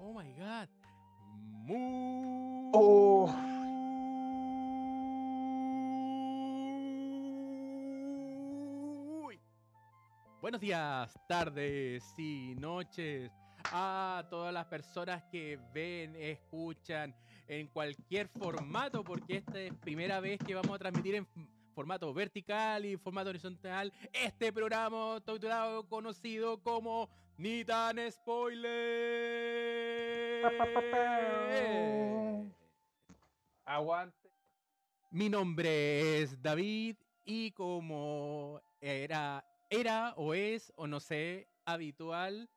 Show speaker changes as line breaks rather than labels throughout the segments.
Oh my god. Muy.
Oh.
Buenos días, tardes y noches a todas las personas que ven, escuchan en cualquier formato, porque esta es primera vez que vamos a transmitir en formato vertical y formato horizontal este programa titulado conocido como Ni tan spoiler.
Aguante.
Mi nombre es David y como era, era o es o no sé habitual,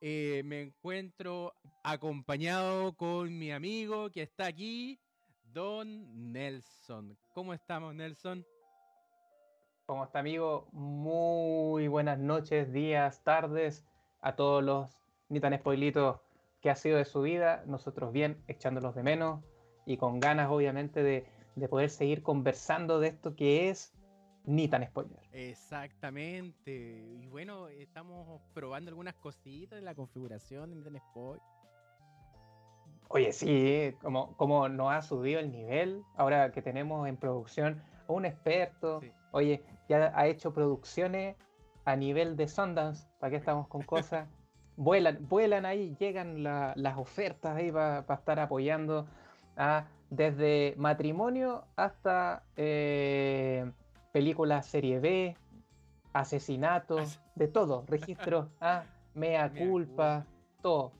eh, me encuentro acompañado con mi amigo que está aquí, Don Nelson. ¿Cómo estamos, Nelson?
¿Cómo está, amigo? Muy buenas noches, días, tardes a todos los ni tan spoilitos que ha sido de su vida. Nosotros bien, echándolos de menos y con ganas, obviamente, de, de poder seguir conversando de esto que es ni tan spoiler.
Exactamente. Y bueno, estamos probando algunas cositas en la configuración de ni tan spoiler.
Oye, sí, como, como nos ha subido el nivel ahora que tenemos en producción a un experto.
Sí.
Oye, ya ha hecho producciones a nivel de Sundance. ¿Para qué estamos con cosas? vuelan, vuelan ahí, llegan la- las ofertas ahí para estar apoyando a, desde matrimonio hasta eh, películas serie B, asesinatos,
As-
de todo, registros, ah, mea culpa, todo.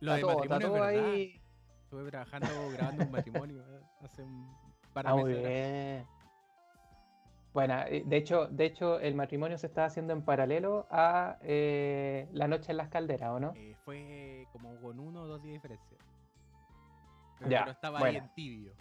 Lo de
todo,
matrimonio es
todo
verdad.
ahí.
Estuve trabajando, grabando un matrimonio eh, hace un par de
Ah, muy
meses.
Bueno, eh, de hecho, de hecho, el matrimonio se está haciendo en paralelo a eh, La Noche en las Calderas, ¿o no?
Eh, fue como con uno o dos días de diferencia. Pero,
Ya,
pero estaba ahí
bueno.
en tibio.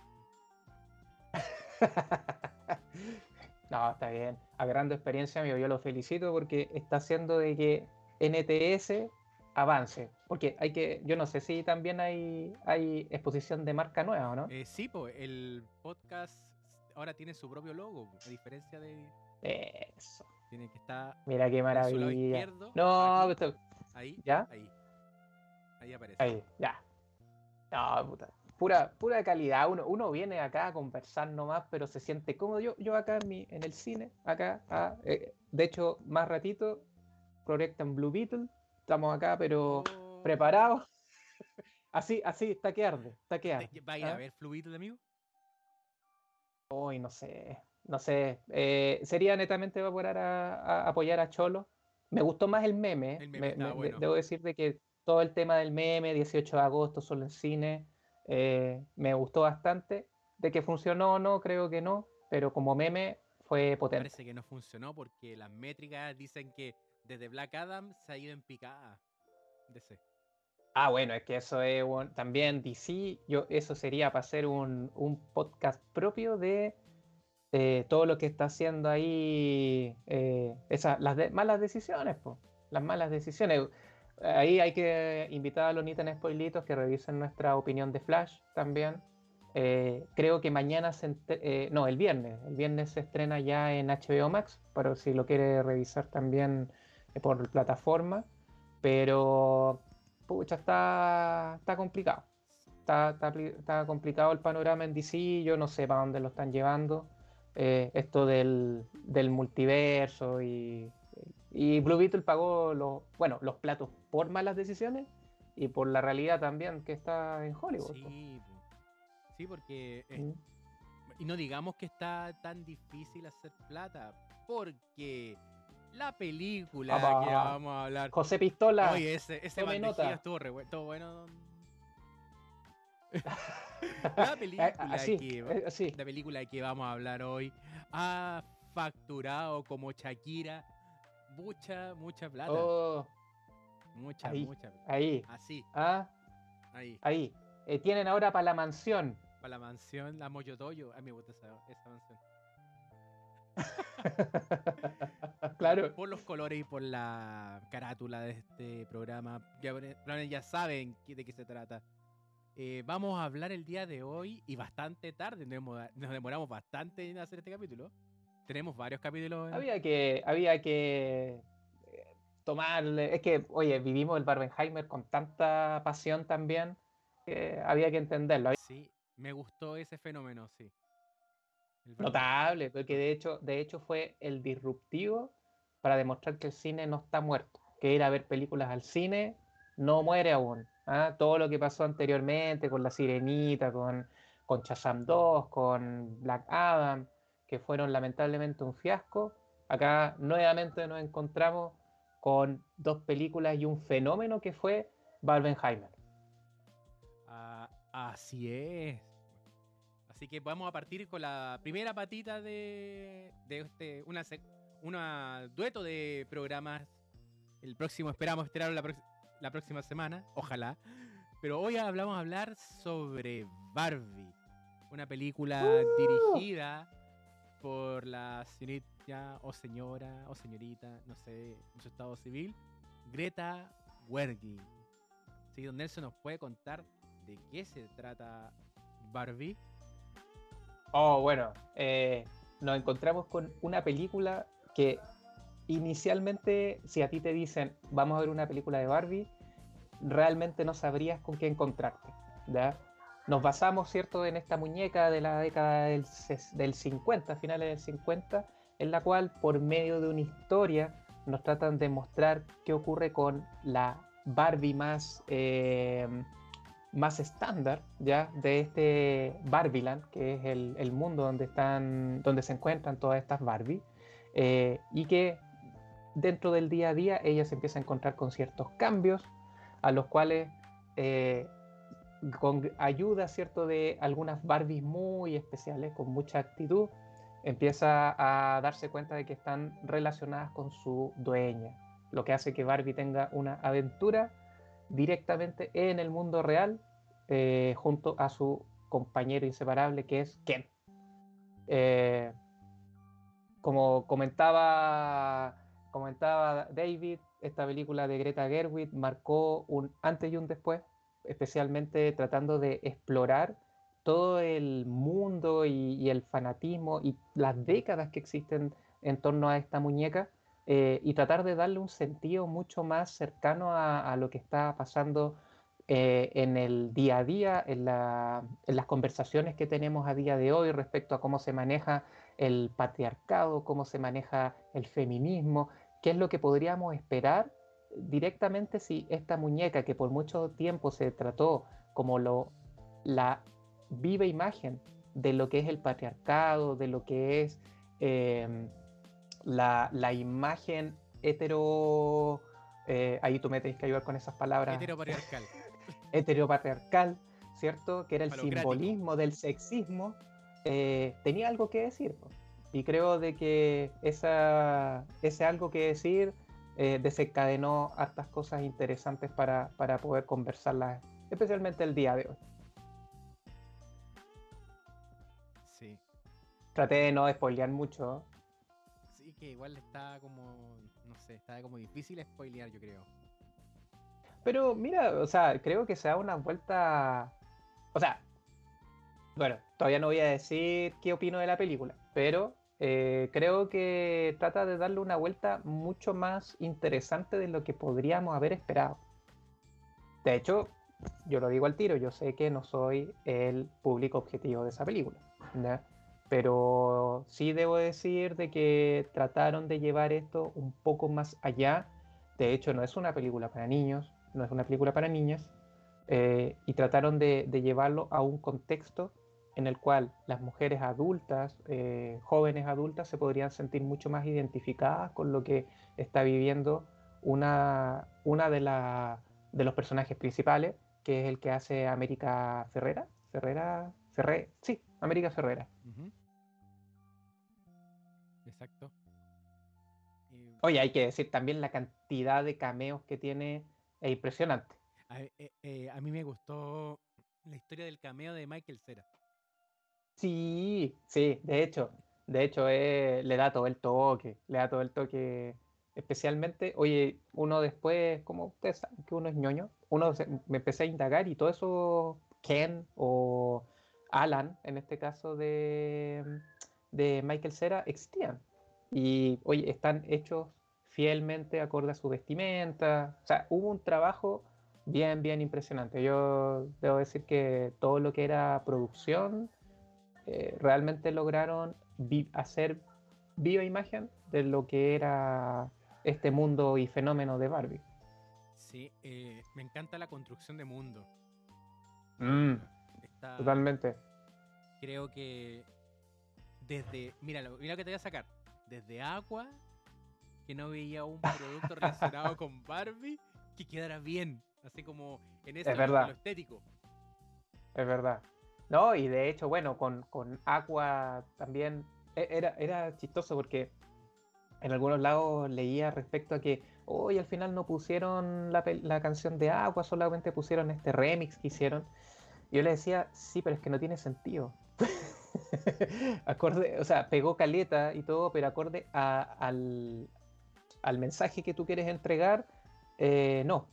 no, está bien. Agarrando experiencia, amigo, yo lo felicito porque está haciendo de que NTS avance. Porque hay que, yo no sé si también hay, hay exposición de marca nueva, ¿o no?
Eh, sí, pues el podcast ahora tiene su propio logo, a diferencia de.
Eso.
Tiene que estar
Mira qué maravilla.
izquierdo.
No,
aquí,
esto-
ahí,
¿Ya?
ahí. Ahí aparece.
Ahí, ya. No, puta. Pura, pura calidad. Uno, uno viene acá a conversar nomás, pero se siente cómodo. Yo, yo acá en, mi, en el cine, acá, ah, eh, de hecho, más ratito, proyectan Blue Beetle. Estamos acá, pero
Oh,
preparados. Así, así, está que arde, está que arde.
¿te- ¿Va a ir a
¿ah?
ver Fluido, amigo?
Uy, no sé, no sé. Eh, sería netamente va a, apoyar a Cholo. Me gustó más el meme.
El meme
me-
estaba
me- de-
bueno.
debo decir de que todo el tema del meme, 18 de agosto, solo en cine, eh, me gustó bastante. De que funcionó o no, creo que no, pero como meme fue potente.
Parece que no funcionó porque las métricas dicen que desde Black Adam se ha ido en picada. DC.
Ah, bueno, es que eso es también DC, yo, eso sería para hacer un, podcast propio de eh, todo lo que está haciendo ahí, eh, esa- las malas decisiones, las malas decisiones. Ahí hay que invitar a los Nitan Spoilitos que revisen nuestra opinión de Flash también. Eh, creo que mañana se no, el viernes, el viernes se estrena ya en HBO Max, pero si lo quiere revisar también por plataforma. Pero pucha, está, está complicado. Está, está, está complicado el panorama en DC, yo no sé para dónde lo están llevando. Eh, esto del, del multiverso y, y Blue Beetle pagó los, bueno, los platos por malas decisiones y por la realidad también que está en Hollywood.
Sí, sí, porque.
Mm.
y no digamos que está tan difícil hacer plata, porque la película
Apa.
que vamos a hablar.
José Pistola,
Oye, ese, ese
nota.
estuvo re bueno. Bueno. la película
eh, así,
que
eh, así.
la película que vamos a hablar hoy ha facturado como Shakira mucha, mucha plata.
Oh,
mucha,
ahí,
mucha plata.
ahí,
Así,
ah,
ahí.
ahí. Eh, tienen ahora para la mansión.
Para la mansión, la Moyotoyo. A mí me gusta esa, esa mansión.
claro.
Por los colores y por la carátula de este programa. Ya, ya saben de qué se trata. Eh, vamos a hablar el día de hoy y bastante tarde. Nos, demo- nos demoramos bastante en hacer este capítulo. Tenemos varios capítulos. en-
Había que, había que eh, tomarle. Es que, oye, vivimos el Barbenheimer con tanta pasión también que había que entenderlo.
Sí, me gustó ese fenómeno, sí.
Notable, porque de hecho, de hecho fue el disruptivo para demostrar que el cine no está muerto. Que ir a ver películas al cine no muere aún. ¿ah? Todo lo que pasó anteriormente con La Sirenita, con, con Shazam 2, con Black Adam, que fueron lamentablemente un fiasco, acá nuevamente nos encontramos con dos películas y un fenómeno que fue Barbenheimer.
Ah, así es. Así que vamos a partir con la primera patita de, de este, una, una dueto de programas. El próximo, esperamos esperar la, la próxima semana, ojalá. Pero hoy hablamos a hablar sobre Barbie, una película ¡Uh! dirigida por la señorita o señora o señorita, no sé, en su estado civil, Greta Wergi. Sí, donde Nelson nos puede contar de qué se trata Barbie.
Oh, bueno, eh, nos encontramos con una película que inicialmente, si a ti te dicen, vamos a ver una película de Barbie, realmente no sabrías con qué encontrarte. Nos basamos, ¿cierto?, en esta muñeca de la década del, del 50, finales del 50, en la cual, por medio de una historia, nos tratan de mostrar qué ocurre con la Barbie más... Eh, más estándar ya de este Barbieland, que es el, mundo donde, están, donde se encuentran todas estas Barbie, eh, y que dentro del día a día ella se empieza a encontrar con ciertos cambios, a los cuales eh, con ayuda cierto de algunas Barbies muy especiales, con mucha actitud, empieza a darse cuenta de que están relacionadas con su dueña, lo que hace que Barbie tenga una aventura directamente en el mundo real eh, junto a su compañero inseparable que es Ken. Eh, como comentaba, comentaba David, esta película de Greta Gerwig marcó un antes y un después, especialmente tratando de explorar todo el mundo y, el fanatismo y las décadas que existen en torno a esta muñeca eh, y tratar de darle un sentido mucho más cercano a, lo que está pasando eh, en el día a día, en, las conversaciones que tenemos a día de hoy respecto a cómo se maneja el patriarcado, cómo se maneja el feminismo, qué es lo que podríamos esperar directamente si esta muñeca que por mucho tiempo se trató como la viva imagen de lo que es el patriarcado, de lo que es em, la, la, imagen hetero... Eh, ahí tú me tienes que ayudar con esas palabras.
Heteropatriarcal.
heteropatriarcal, ¿cierto? Que era el simbolismo del sexismo, eh, tenía algo que decir. Y creo de que esa, ese algo que decir eh, desencadenó hartas cosas interesantes para, para poder conversarlas, especialmente el día de hoy.
Sí.
Traté de no spoilear mucho.
Que igual está como, no sé, está como difícil spoilear, yo creo.
Pero mira, o sea, creo que se da una vuelta. O sea, bueno, todavía no voy a decir qué opino de la película, pero eh, creo que trata de darle una vuelta mucho más interesante de lo que podríamos haber esperado. De hecho, yo lo digo al tiro, yo sé que no soy el público objetivo de esa película, pero sí debo decir de que trataron de llevar esto un poco más allá. De hecho, no es una película para niños, no es una película para niñas, eh, y trataron de, llevarlo a un contexto en el cual las mujeres adultas, eh, jóvenes adultas, se podrían sentir mucho más identificadas con lo que está viviendo una, una de, los personajes principales, que es el que hace América Ferrera. Ferrera, Ferré, sí, América Ferrera.
Exacto.
Oye, hay que decir también la cantidad de cameos que tiene es impresionante.
Eh, eh, a, mí me gustó la historia del cameo de Michael Cera.
Sí, sí, de hecho, de hecho eh, le da todo el toque, le da todo el toque, especialmente, oye, uno después, como ustedes saben que uno es ñoño, uno me empecé a indagar y todo eso, Ken o Alan, en este caso de, de Michael Cera, existían. Y, oye, están hechos fielmente acorde a su vestimenta. O sea, hubo un trabajo bien, bien impresionante. Yo debo decir que todo lo que era producción, eh, realmente lograron hacer viva imagen de lo que era este mundo y fenómeno de Barbie.
Sí, eh, me encanta la construcción de mundo.
Mm, totalmente.
Creo que desde. Mira, mira lo que te voy a sacar. Desde agua, que no veía un producto relacionado con Barbie que quedara bien. Así como en eso,
es verdad.
lo estético.
Es verdad. No, y de hecho, bueno, con, con Aqua también e, era, era chistoso porque en algunos lados leía respecto a que hoy al final no pusieron la, la, canción de Aqua, solamente pusieron este remix que hicieron. Yo le decía, sí, pero es que no tiene sentido. acorde, o sea, pegó caleta y todo, pero acorde al, al, mensaje que tú quieres entregar, eh, no.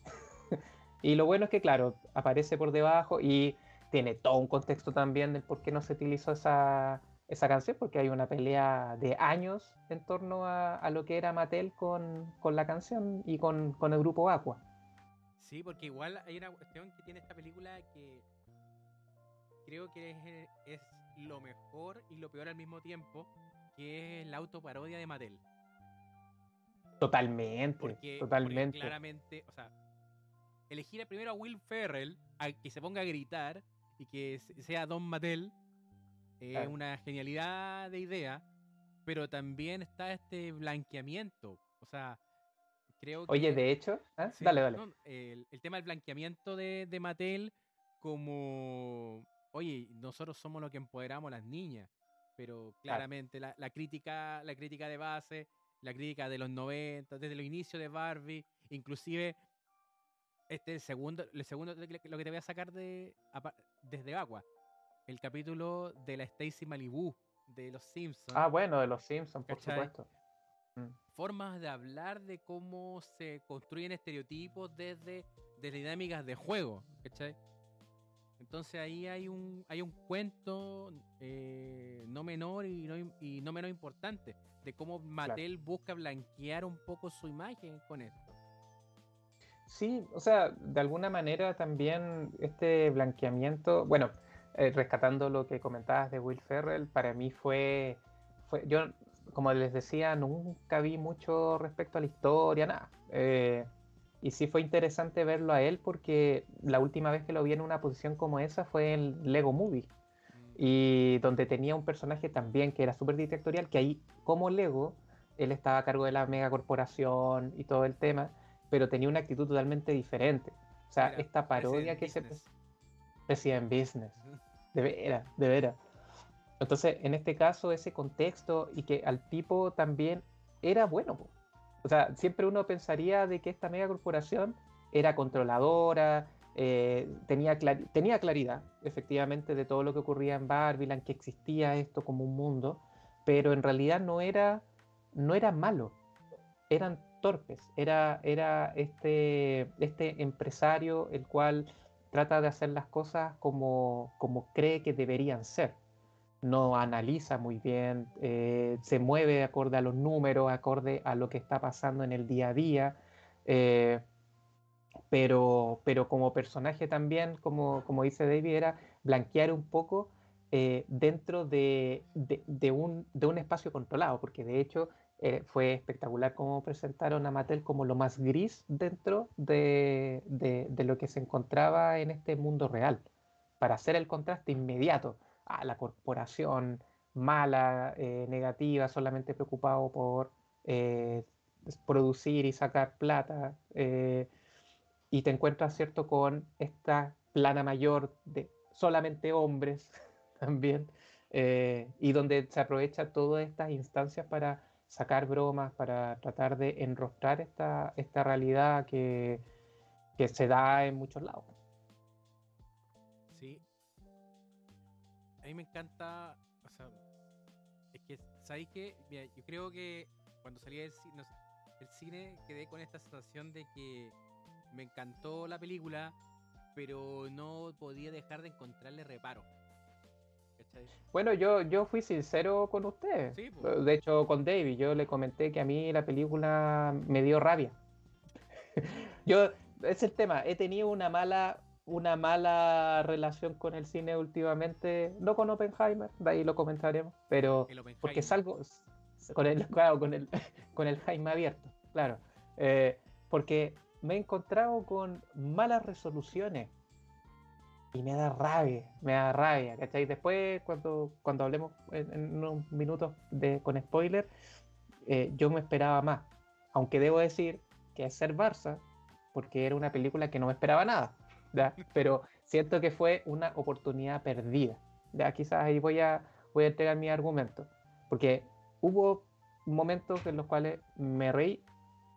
y lo bueno es que, claro, aparece por debajo y tiene todo un contexto también del por qué no se utilizó esa, esa canción, porque hay una pelea de años en torno a, lo que era Mattel con, con la canción y con, con, el grupo Aqua.
Sí, porque igual hay una cuestión que tiene esta película que creo que es, es lo mejor y lo peor al mismo tiempo, que es la autoparodia de Mattel.
Totalmente, totalmente.
claramente, o sea, elegir primero a Will Ferrell a que se ponga a gritar y que sea Don Mattel es una genialidad de idea, pero también está este blanqueamiento. O sea, creo que.
Oye, de hecho, ¿ah? dale, dale.
el, tema del blanqueamiento de, de Mattel, como. Oye, nosotros somos los que empoderamos a las niñas, pero claramente la, la, crítica, la crítica de base, la crítica de los 90, desde el inicio de Barbie, inclusive este segundo, el segundo lo que te voy a sacar de desde agua, el capítulo de la Stacy Malibu de los Simpsons.
Ah, bueno, de los Simpsons, por supuesto.
Mm. Formas de hablar de cómo se construyen estereotipos desde, desde dinámicas de juego, ¿cachai? Entonces ahí hay un, hay un cuento eh, no menor y no, y no menos importante de cómo Mattel busca blanquear un poco su imagen con esto.
Sí, o sea, de alguna manera también este blanqueamiento, bueno, eh, rescatando lo que comentabas de Will Ferrell, para mí fue, fue, yo como les decía, nunca vi mucho respecto a la historia, nada. Eh, y sí fue interesante verlo a él porque la última vez que lo vi en una posición como esa fue en Lego Movie. Y donde tenía un personaje también que era súper dictatorial, que ahí como Lego, él estaba a cargo de la mega corporación y todo el tema pero tenía una actitud totalmente diferente. O sea, esta parodia que se... President Business. De veras, de veras. Entonces, en este caso, ese contexto y que al tipo también era bueno. O sea, siempre uno pensaría de que esta mega corporación era controladora, eh, tenía, tenía claridad, efectivamente, de todo lo que ocurría en Barbiland, que existía esto como un mundo, pero en realidad no era, no era malo. Eran torpes. Era, era este, este empresario el cual trata de hacer las cosas como, como cree que deberían ser. No analiza muy bien, eh, se mueve acorde a los números, acorde a lo que está pasando en el día a día. Eh, pero, pero como personaje también, como, como dice David, era blanquear un poco eh, dentro de, de, un, de, un, espacio controlado, porque de hecho fue espectacular cómo presentaron a Mattel como lo más gris dentro de, lo que se encontraba en este mundo real, para hacer el contraste inmediato a la corporación mala, eh, negativa, solamente preocupado por eh, producir y sacar plata, y te encuentras, ¿cierto?, con esta plana mayor de solamente hombres también, y donde se aprovecha todas estas instancias para sacar bromas, para tratar de enrostrar esta, esta realidad que, que se da en muchos lados.
A mí me encanta, o sea, es que, ¿sabéis qué? yo creo que cuando salí del cine, el cine quedé con esta sensación de que me encantó la película, pero no podía dejar de encontrarle reparo.
Bueno, yo, yo fui sincero con usted. De hecho, con David, yo le comenté que a mí la película me dio rabia. yo, es el tema, he tenido una mala, una mala relación con el cine últimamente, no con Oppenheimer, de ahí lo comentaremos, pero porque salgo con el, con el, con el Jaime abierto, claro, eh, porque me he encontrado con malas resoluciones y me da rabia, me da rabia, ¿cachai? Después, cuando, cuando hablemos en, unos minutos de, con spoiler, eh, yo me esperaba más. Aunque debo decir que es ser Barça, porque era una película que no me esperaba nada, ¿ya? Pero siento que fue una oportunidad perdida. ¿ya? Quizás ahí voy a, voy a entregar mi argumento. Porque hubo momentos en los cuales me reí,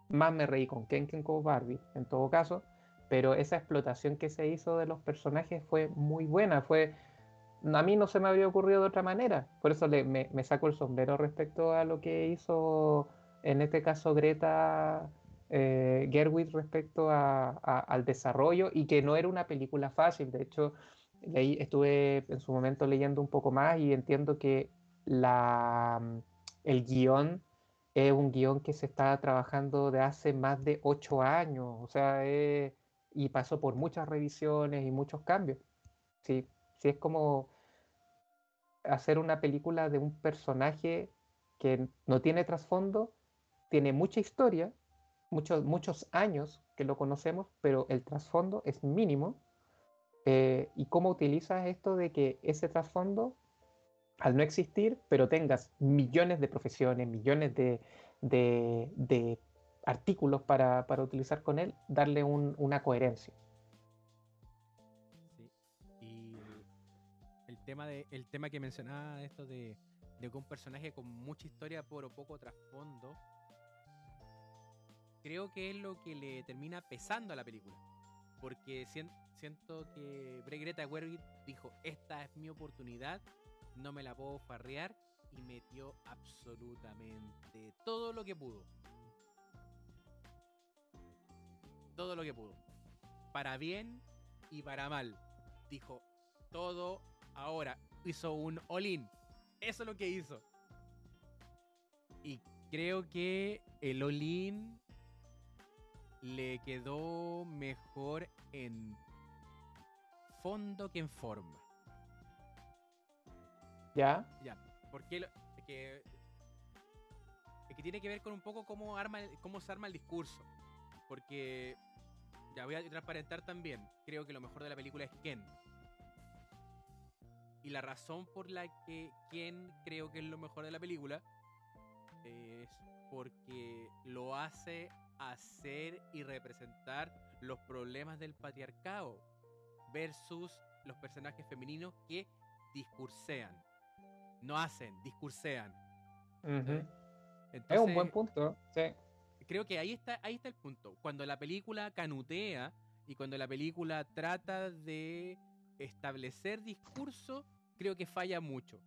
más me reí con Ken Ken con Barbie, en todo caso, pero esa explotación que se hizo de los personajes fue muy buena, fue a mí no se me había ocurrido de otra manera, por eso me, saco el sombrero respecto a lo que hizo en este caso Greta eh, Gerwig respecto al desarrollo y que no era una película fácil, de hecho estuve en su momento leyendo un poco más y entiendo que la, el guion es un guion que se está trabajando de hace más de ocho años, o sea, es y pasó por muchas revisiones y muchos cambios. Sí, sí es como hacer una película de un personaje que no tiene trasfondo, tiene mucha historia, muchos, muchos años que lo conocemos, pero el trasfondo es mínimo. Eh, y cómo utilizas esto de que ese trasfondo, al no existir, pero tengas millones de profesiones, millones de, de, de artículos para, utilizar con él, darle una coherencia.
Sí. Y el tema, de, el tema que mencionaba, esto de, de un personaje con mucha historia por poco trasfondo, creo que es lo que le termina pesando a la película. Porque siento que Greta Gerwig dijo, esta es mi oportunidad, no me la puedo farrear, y metió absolutamente todo lo que pudo. todo lo que pudo. Para bien y para mal. Dijo todo ahora. Hizo un all-in. Eso es lo que hizo. Y creo que el all-in le quedó mejor en fondo que en forma.
¿Ya?
Ya. Porque que, que tiene que ver con un poco cómo, arma, cómo se arma el discurso. Porque ya voy a transparentar también. Creo que lo mejor de la película es Ken. Y la razón por la que Ken creo que es lo mejor de la película es porque lo hace hacer y representar los problemas del patriarcado versus los personajes femeninos que discursean. No hacen, discursean.
es un buen punto, sí
creo que ahí está, ahí está el punto. Cuando la película canutea y cuando la película trata de establecer discurso, creo que falla mucho.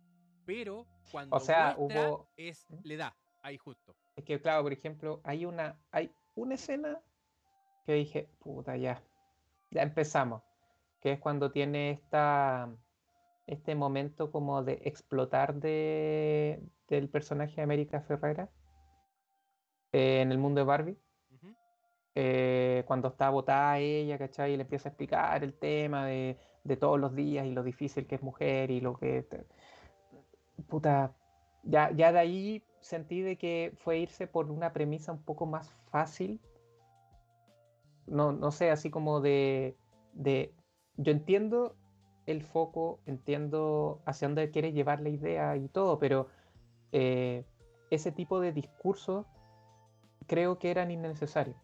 Pero cuando
o sea, hubo...
es, ¿Mm? le da, ahí justo.
Es que claro, por ejemplo, hay una, hay una escena que dije, puta, ya, ya empezamos. Que es cuando tiene esta, este momento como de explotar de, del personaje de América Ferrera eh, en el mundo de Barbie. Eh, cuando está botada ella, ¿cachai? Y le empieza a explicar el tema de, todos los días y lo difícil que es mujer y lo que... Puta, ya, ya de ahí sentí de que fue irse por una premisa un poco más fácil. No, no sé, así como de, de... Yo entiendo el foco, entiendo hacia dónde quiere llevar la idea y todo, pero eh, ese tipo de discurso creo que eran innecesarios.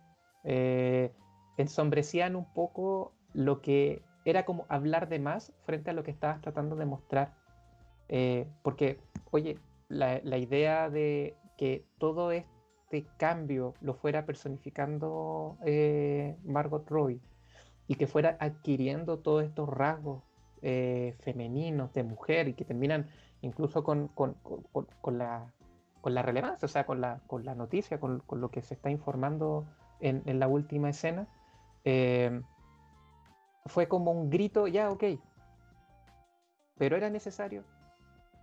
Eh, ensombrecían un poco lo que era como hablar de más frente a lo que estabas tratando de mostrar. Eh, porque, oye, la, idea de que todo este cambio lo fuera personificando eh, Margot Robbie y que fuera adquiriendo todos estos rasgos femeninos de mujer y que terminan incluso con la con la relevancia, o sea, con la, con la noticia, con, lo que se está informando en, la última escena, eh, fue como un grito, ya, ok, pero era necesario,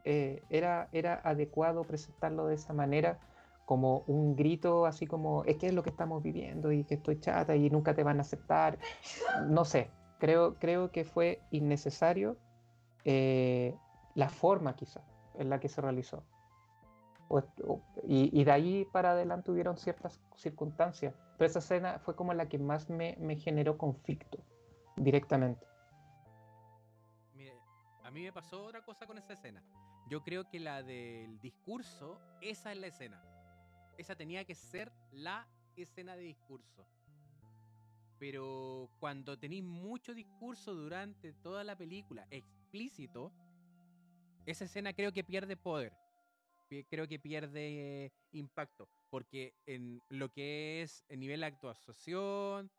eh, era, era adecuado presentarlo de esa manera como un grito así como es que es lo que estamos viviendo y que estoy chata y nunca te van a aceptar. No sé, creo, creo que fue innecesario eh, la forma quizá en la que se realizó. y, de ahí para adelante hubieron ciertas circunstancias, pero esa escena fue como la que más me, me generó conflicto directamente.
Mire, a mí me pasó otra cosa con esa escena. Yo creo que la del discurso, esa es la escena esa tenía que ser la escena de discurso. Pero cuando tenéis mucho discurso durante toda la película, explícito, esa escena creo que pierde poder. Creo que pierde impacto. Porque en lo que es el nivel de actuación,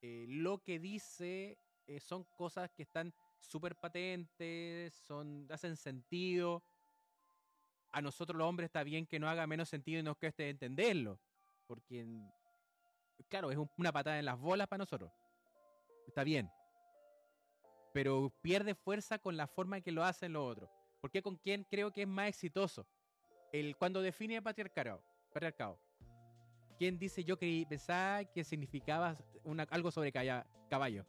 eh, lo que dice eh, son cosas que están súper patentes, son, hacen sentido a nosotros los hombres está bien que no haga menos sentido y nos cueste entenderlo. Porque, claro, es una patada en las bolas para nosotros. Está bien. Pero pierde fuerza con la forma en que lo hacen los otros. Porque con quién creo que es más exitoso. El, cuando define patriarcado. patriarcado. ¿Quién dice yo que pensaba que significaba algo sobre caballo?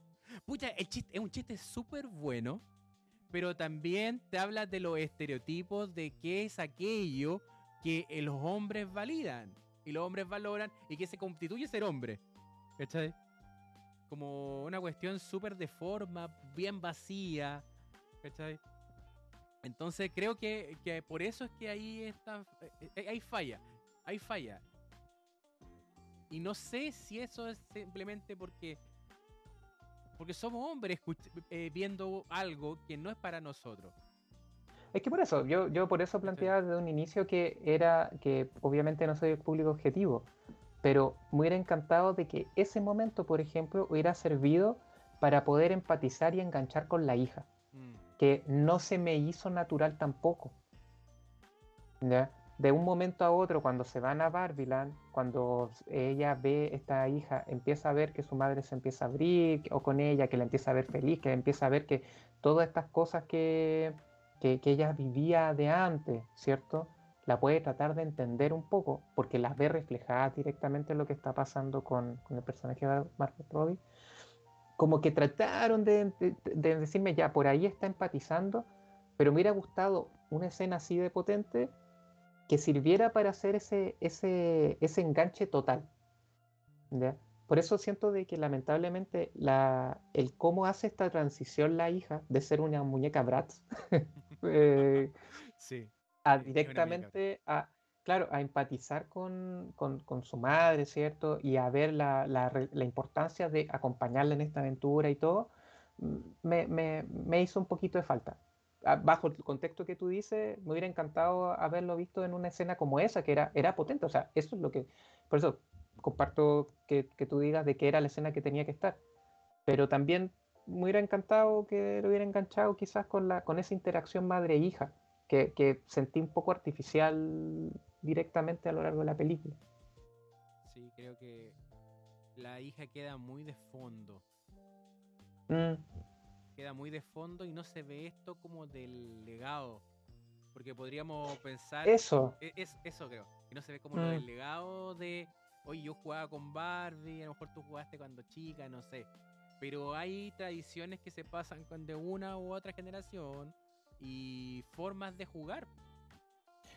Pucha, el chiste, es un chiste súper bueno pero también te habla de los estereotipos de qué es aquello que los hombres validan y los hombres valoran y que se constituye ser hombre. ¿Cachai? Como una cuestión súper de forma, bien vacía. ¿Cachai? Entonces creo que, que, por eso es que ahí está. Eh, eh, hay falla. Hay falla. Y no sé si eso es simplemente porque porque somos hombres eh, viendo algo que no es para nosotros.
Es que por eso, yo, yo por eso planteaba desde un inicio que era que obviamente no soy el público objetivo, pero me hubiera encantado de que ese momento, por ejemplo, hubiera servido para poder empatizar y enganchar con la hija, mm. que no se me hizo natural tampoco. ¿Ya? De un momento a otro, cuando se van a Barbiland, cuando ella ve, esta hija empieza a ver que su madre se empieza a abrir, o con ella, que la empieza a ver feliz, que empieza a ver que todas estas cosas que, que, ella vivía de antes, ¿cierto? La puede tratar de entender un poco, porque las ve reflejadas directamente en lo que está pasando con, el personaje de Margot Robbie. Como que trataron de, de decirme, ya, por ahí está empatizando, pero me hubiera gustado una escena así de potente que sirviera para hacer ese, ese, ese enganche total. Por eso siento de que lamentablemente la, el cómo hace esta transición la hija de ser una muñeca Bratz eh, a directamente a, claro, a empatizar con, su madre, ¿cierto? Y a ver la, la, importancia de acompañarla en esta aventura y todo, mm, me, me, me hizo un poquito de falta bajo el contexto que tú dices, me hubiera encantado haberlo visto en una escena como esa, que era, era potente. O sea, eso es lo que. Por eso comparto que, que tú digas de que era la escena que tenía que estar. Pero también me hubiera encantado que lo hubiera enganchado quizás con, la, con esa interacción madre-hija, que, que, sentí un poco artificial directamente a lo largo de la película.
Sí, creo que la hija queda muy de fondo.
Mm
queda muy de fondo y no se ve esto como del legado. Porque podríamos pensar.
Eso.
E, es, eso creo. Que no se ve como lo del mm. legado de. Oye, yo jugaba con Barbie, a lo mejor tú jugaste cuando chica, no sé. Pero hay tradiciones que se pasan con de una u otra generación y formas de jugar.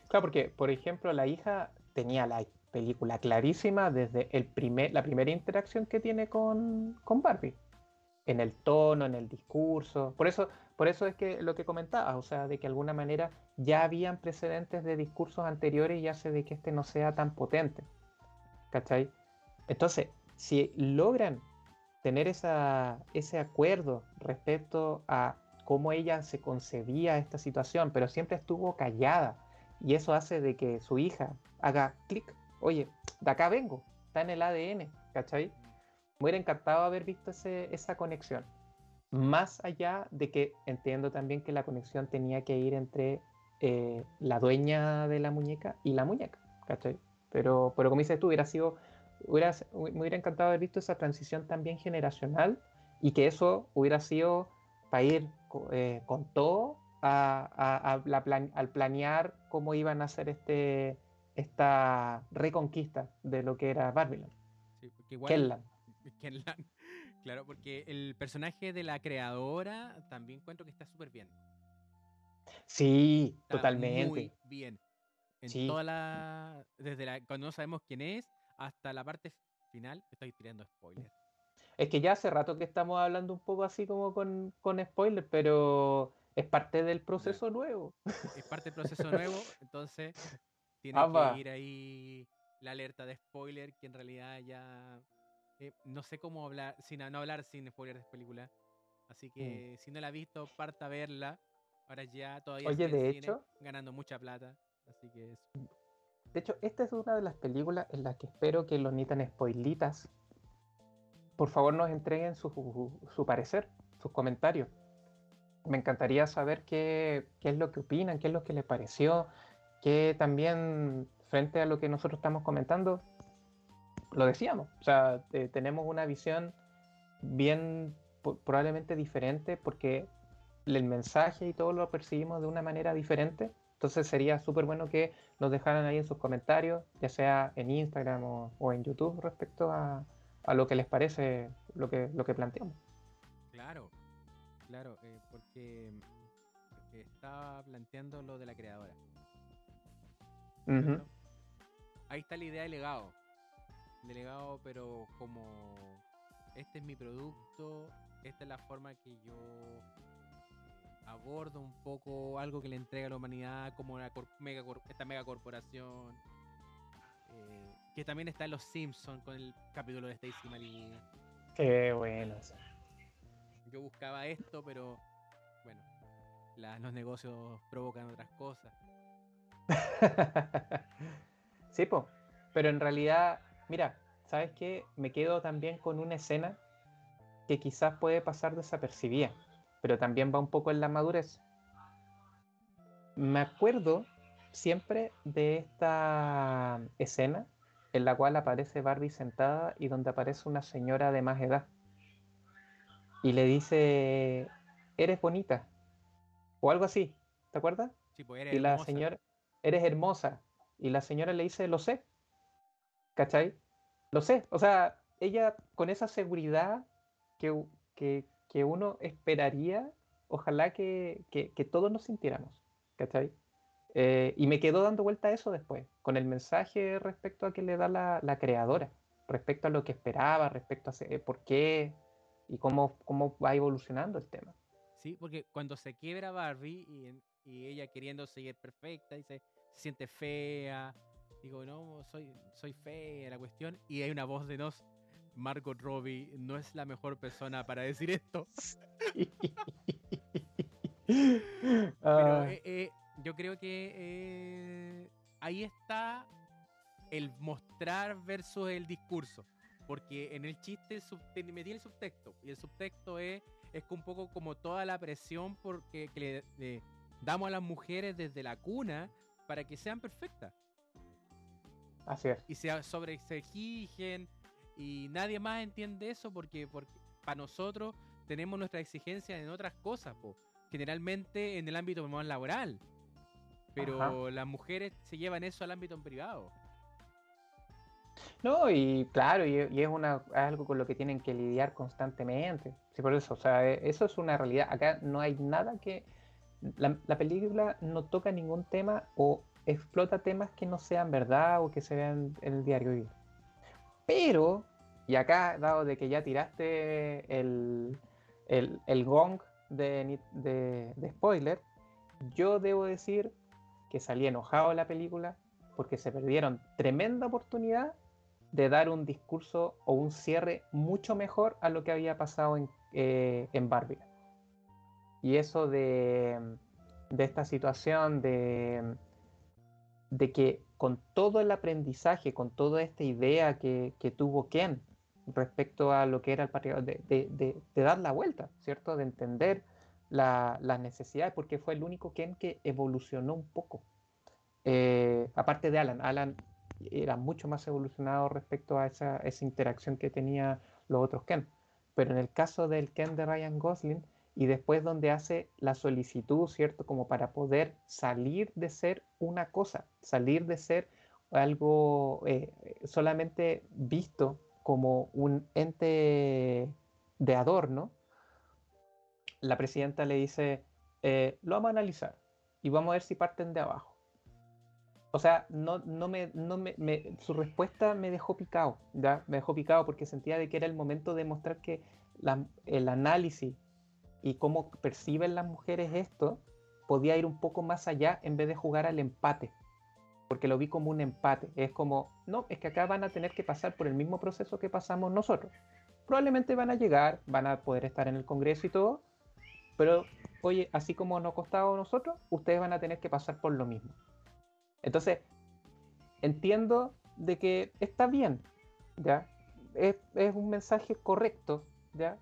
Claro, porque, por ejemplo, la hija tenía la película clarísima desde el primer, la primera interacción que tiene con, con Barbie en el tono, en el discurso. Por eso, por eso es que lo que comentaba, o sea, de que de alguna manera ya habían precedentes de discursos anteriores y hace de que este no sea tan potente. ¿Cachai? Entonces, si logran tener esa, ese acuerdo respecto a cómo ella se concebía esta situación, pero siempre estuvo callada, y eso hace de que su hija haga clic, oye, de acá vengo, está en el ADN, ¿cachai? Me hubiera encantado haber visto esa conexión. Más allá de que entiendo también que la conexión tenía que ir entre eh, la dueña de la muñeca y la muñeca, ¿cachai? Pero, pero como dices tú, hubiera sido, hubiera, me hubiera encantado haber visto esa transición también generacional y que eso hubiera sido para ir eh, con todo al planear cómo iban a hacer este, esta reconquista de lo que era Babylon.
Sí, Claro, porque el personaje de la creadora también encuentro que está súper bien.
Sí, totalmente.
Muy bien. En toda la. Desde la, cuando no sabemos quién es hasta la parte final, estoy tirando spoilers.
Es que ya hace rato que estamos hablando un poco así como con, con spoilers, pero es parte del proceso nuevo.
Es parte del proceso nuevo, entonces tiene que ir ahí la alerta de spoiler, que en realidad ya eh, no sé cómo hablar, sin no hablar sin spoilers de película. Así mm. que si no la ha visto, parta a verla. Ahora ya todavía
Oye, de hecho,
ganando mucha plata. Así que
De hecho, esta es una de las películas en las que espero que los Nitan spoilitas por favor nos entreguen su, su parecer, sus comentarios. Me encantaría saber qué, qué, es lo que opinan, qué es lo que les pareció, que también frente a lo que nosotros estamos comentando, lo decíamos, o sea, tenemos una visión bien probablemente diferente porque el mensaje y todo lo percibimos de una manera diferente. Entonces sería súper bueno que nos dejaran ahí en sus comentarios, ya sea en Instagram o, en YouTube respecto a, lo que les parece lo que, lo que planteamos.
Claro, claro, eh, porque estaba planteando lo de la creadora. Ahí está la idea de legado delegado, pero como este es mi producto, esta es la forma que yo abordo un poco algo que le entrega a la humanidad como una mega, esta mega corporación. Eh, que también está en Los Simpsons con el capítulo de Stacy Malibu.
Qué bueno.
Yo buscaba esto, pero bueno, los negocios provocan otras cosas.
sí, po. Pero en realidad Mira, ¿sabes qué? Me quedo también con una escena que quizás puede pasar desapercibida, pero también va un poco en la madurez. Me acuerdo siempre de esta escena en la cual aparece Barbie sentada y donde aparece una señora de más edad. Y le dice, eres bonita. O algo así, ¿te acuerdas?
Sí, pues eres
y la señora, eres hermosa. Y la señora le dice, lo sé. ¿Cachai? Lo sé, o sea, ella con esa seguridad que, que, uno esperaría, ojalá que, que, todos nos sintiéramos, ¿cachai? Eh, y me quedó dando vuelta a eso después, con el mensaje respecto a que le da la, la creadora, respecto a lo que esperaba, respecto a eh, por qué y cómo, cómo va evolucionando el tema.
Sí, porque cuando se quiebra Barbie y, y ella queriendo seguir perfecta, dice, se siente fea, Digo, no, soy, soy fea la cuestión. Y hay una voz de nos. Margot Robbie no es la mejor persona para decir esto. Pero ah. eh, eh, yo creo que eh, ahí está el mostrar versus el discurso. Porque en el chiste me tiene el subtexto. Y el subtexto es, es un poco como toda la presión porque que le damos a las mujeres desde la cuna para que sean perfectas.
Así es.
Y se sobreexigen y nadie más entiende eso porque, porque para nosotros tenemos nuestra exigencia en otras cosas, generalmente en el ámbito más laboral. Pero las mujeres se llevan eso al ámbito en privado.
No, y claro, y, es, una, algo con lo que tienen que lidiar constantemente. Sí, por eso, o sea, e, eso es una realidad. Acá no hay nada que. La, la película no toca ningún tema o explota temas que no sean verdad o que se vean en el diario Pero, y acá, dado de que ya tiraste el, el, gong de, de, spoiler, yo debo decir que salí enojado de la película porque se perdieron tremenda oportunidad de dar un discurso o un cierre mucho mejor a lo que había pasado en, eh, en Barbie. Y eso de, de esta situación de de que con todo el aprendizaje, con toda esta idea que, tuvo Ken respecto a lo que era el patriarcado, de, dar la vuelta, ¿cierto? De entender las necesidades, porque fue el único Ken que evolucionó un poco. Eh, aparte de Alan, Alan era mucho más evolucionado respecto a esa, interacción que tenía los otros Ken. Pero en el caso del Ken de Ryan Gosling, y después donde hace la solicitud, ¿cierto? Como para poder salir de ser una cosa, salir de ser algo eh, solamente visto como un ente de adorno, la presidenta le dice, eh, lo vamos a analizar y vamos a ver si parten de abajo. O sea, no, no, me, no me, su respuesta me dejó picado, ¿ya? Me dejó picado porque sentía de que era el momento de mostrar que el análisis y cómo perciben las mujeres esto podía ir un poco más allá en vez de jugar al empate. Porque lo vi como un empate. Es como, no, es que acá van a tener que pasar por el mismo proceso que pasamos nosotros. Probablemente van a llegar, van a poder estar en el Congreso y todo, pero oye, así como nos ha costado a nosotros, ustedes van a tener que pasar por lo mismo. Entonces, entiendo de que está bien, ¿ya? Es, es un mensaje correcto, ¿ya?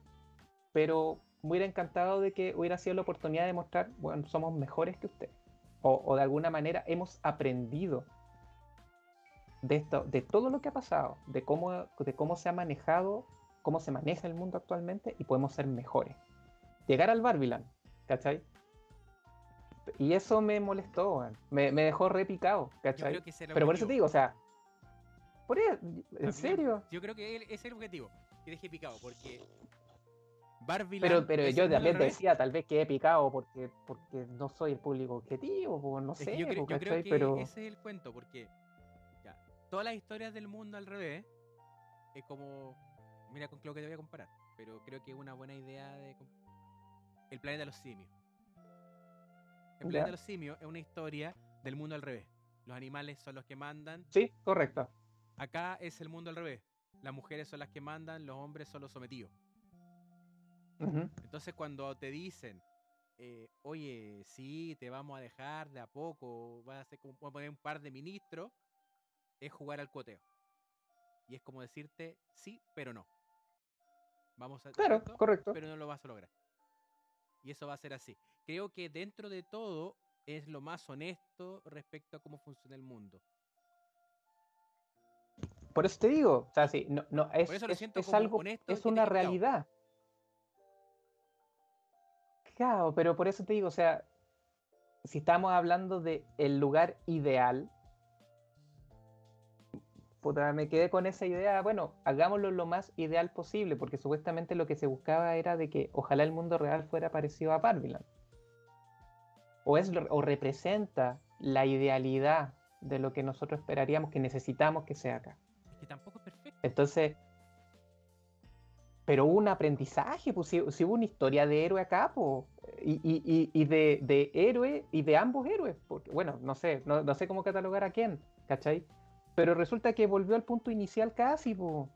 Pero me hubiera encantado de que hubiera sido la oportunidad de mostrar, bueno, somos mejores que ustedes. O, de alguna manera hemos aprendido de, esto, de todo lo que ha pasado, de cómo, de cómo se ha manejado, cómo se maneja el mundo actualmente y podemos ser mejores. Llegar al Barbiland, ¿cachai? Y eso me molestó, me, dejó repicado, ¿cachai? Pero por eso te digo, o sea, por ¿en serio?
Yo creo que ese es el objetivo, que deje picado, porque
pero, pero yo también decía, tal vez que he picado porque, porque no soy el público objetivo, no sé.
yo, creo, que pero... ese es el cuento, porque ya, todas las historias del mundo al revés es como. Mira con lo que te voy a comparar, pero creo que es una buena idea de. El planeta de los simios. El planeta de los simios es una historia del mundo al revés. Los animales son los que mandan.
Sí, correcto.
Acá es el mundo al revés. Las mujeres son las que mandan, los hombres son los sometidos. Entonces cuando te dicen, eh, oye, sí, te vamos a dejar de a poco, vas a, hacer como, poner un par de ministros, es jugar al cuoteo. Y es como decirte, sí, pero no. Vamos a...
Claro, correcto.
Pero no lo vas a lograr. Y eso va a ser así. Creo que dentro de todo es lo más honesto respecto a cómo funciona el mundo.
Por eso te digo, o sea, sí, no, no, es, es, algo, es una realidad. Pero por eso te digo, o sea, si estamos hablando de el lugar ideal, puta, me quedé con esa idea, bueno, hagámoslo lo más ideal posible, porque supuestamente lo que se buscaba era de que ojalá el mundo real fuera parecido a Barbiland. O, es, o representa la idealidad de lo que nosotros esperaríamos, que necesitamos que sea acá.
Que tampoco es perfecto.
Entonces, pero hubo un aprendizaje, pues si, hubo una historia de héroe acá, pues, y, de, de, héroe y de ambos héroes, porque bueno, no sé, no, sé cómo catalogar a quién, ¿cachai? Pero resulta que volvió al punto inicial casi, pues.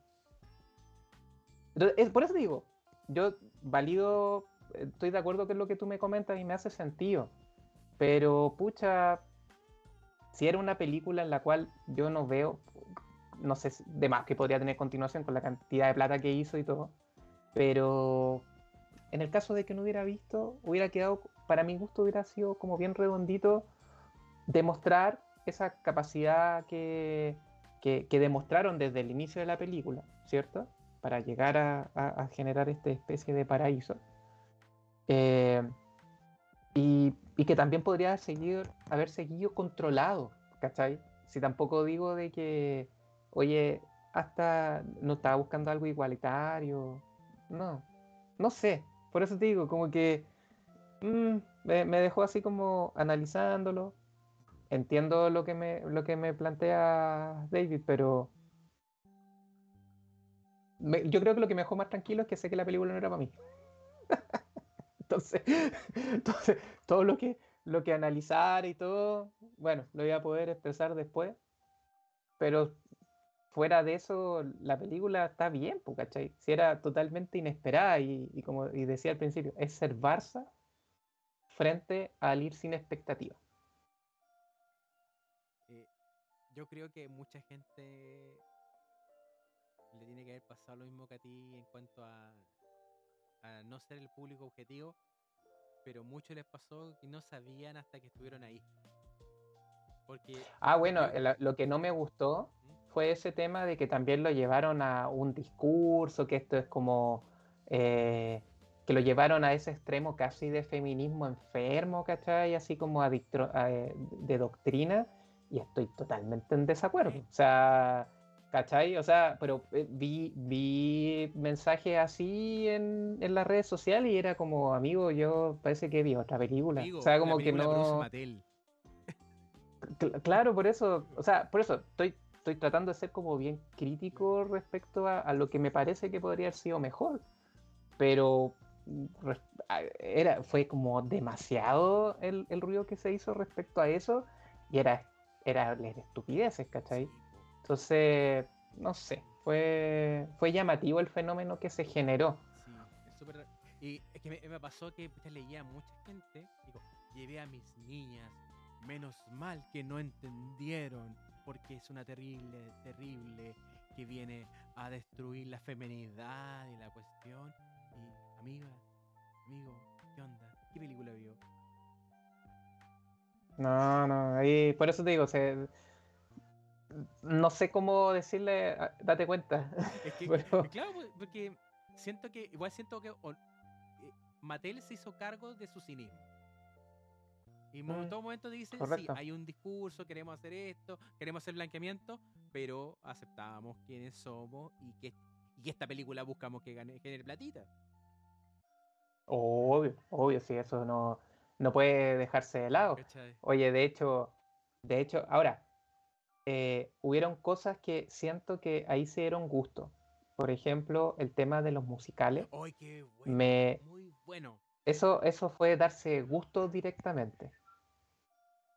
es, por eso digo, yo valido, estoy de acuerdo con lo que tú me comentas y me hace sentido, pero pucha, si era una película en la cual yo no veo, no sé, de más que podría tener continuación con la cantidad de plata que hizo y todo, pero en el caso de que no hubiera visto, hubiera quedado, para mi gusto, hubiera sido como bien redondito demostrar esa capacidad que, que, demostraron desde el inicio de la película, ¿cierto? Para llegar a, generar esta especie de paraíso. Eh, y, y, que también podría seguir, haber seguido controlado, ¿cachai? Si tampoco digo de que, oye, hasta no estaba buscando algo igualitario, no, no sé. Por eso te digo, como que mm, me, dejó así como analizándolo. Entiendo lo que me, lo que me plantea David, pero yo creo que lo que me dejó más tranquilo es que sé que la película no era para mí. entonces, entonces, todo lo que, lo que analizar y todo, bueno, lo voy a poder expresar después. Pero fuera de eso, la película está bien, ¿cachai? Si era totalmente inesperada y, como decía al principio, es ser Barça frente al ir sin expectativa.
Eh, yo creo que mucha gente le tiene que haber pasado lo mismo que a ti en cuanto a, no ser el público objetivo, pero mucho les pasó que no sabían hasta que estuvieron ahí. Porque,
ah, bueno, lo que no me gustó fue ese tema de que también lo llevaron a un discurso, que esto es como, eh, que lo llevaron a ese extremo casi de feminismo enfermo, ¿cachai? Así como adictro, eh, de doctrina, y estoy totalmente en desacuerdo. O sea, ¿cachai? O sea, pero eh, vi, vi mensajes así en, en, las redes sociales y era como, amigo, yo parece que vi otra película. o sea, como que no... Claro, por eso, o sea, por eso estoy, estoy tratando de ser como bien crítico respecto a, a lo que me parece que podría haber sido mejor. Pero era, fue como demasiado el, el, ruido que se hizo respecto a eso y era, era estupideces, ¿cachai? Entonces, no sé, fue, fue llamativo el fenómeno que se generó.
Sí, es súper... Y es que me, me, pasó que leía a mucha gente, digo, llevé a mis niñas, menos mal que no entendieron, porque es una terrible, terrible que viene a destruir la femenidad y la cuestión. Y amiga, amigo, ¿qué onda? ¿Qué película vio?
No, no, ahí, por eso te digo, se, no sé cómo decirle, ah, date cuenta.
Es que, claro, porque siento que, igual siento que eh, Mattel se hizo cargo de su cinismo. Y en mm, todo momento dicen, sí, hay un discurso, queremos hacer esto, queremos hacer blanqueamiento, pero aceptamos quiénes somos y que, y esta película buscamos que gane, genere platita.
Obvio, obvio, sí, eso no, no puede dejarse de lado. Oye, de hecho, de hecho, ahora, eh, hubieron cosas que siento que ahí se dieron gusto. Por ejemplo, el tema de los musicales.
¡Ay, qué bueno!
Me...
Muy bueno.
Eso, eso fue darse gusto directamente.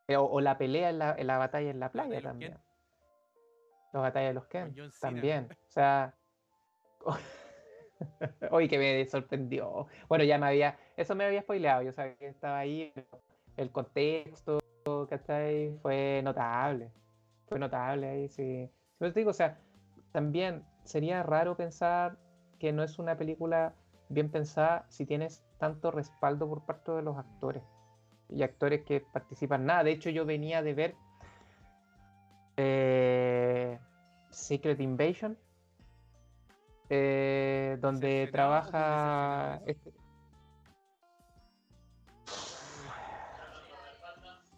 Eh, o, la pelea en la, en la, batalla en la playa también. La batalla de los Ken. También. O sea. Oye, que me sorprendió. Bueno, ya me había. Eso me había spoileado. Yo sabía que estaba ahí. El contexto, ¿cachai? Fue notable. Fue notable ahí, sí. Pero te digo, o sea, también sería raro pensar que no es una película bien pensada si tienes tanto respaldo por parte de los actores y actores que participan. Nada, de hecho yo venía de ver eh, Secret Invasion, eh, donde trabaja... Este...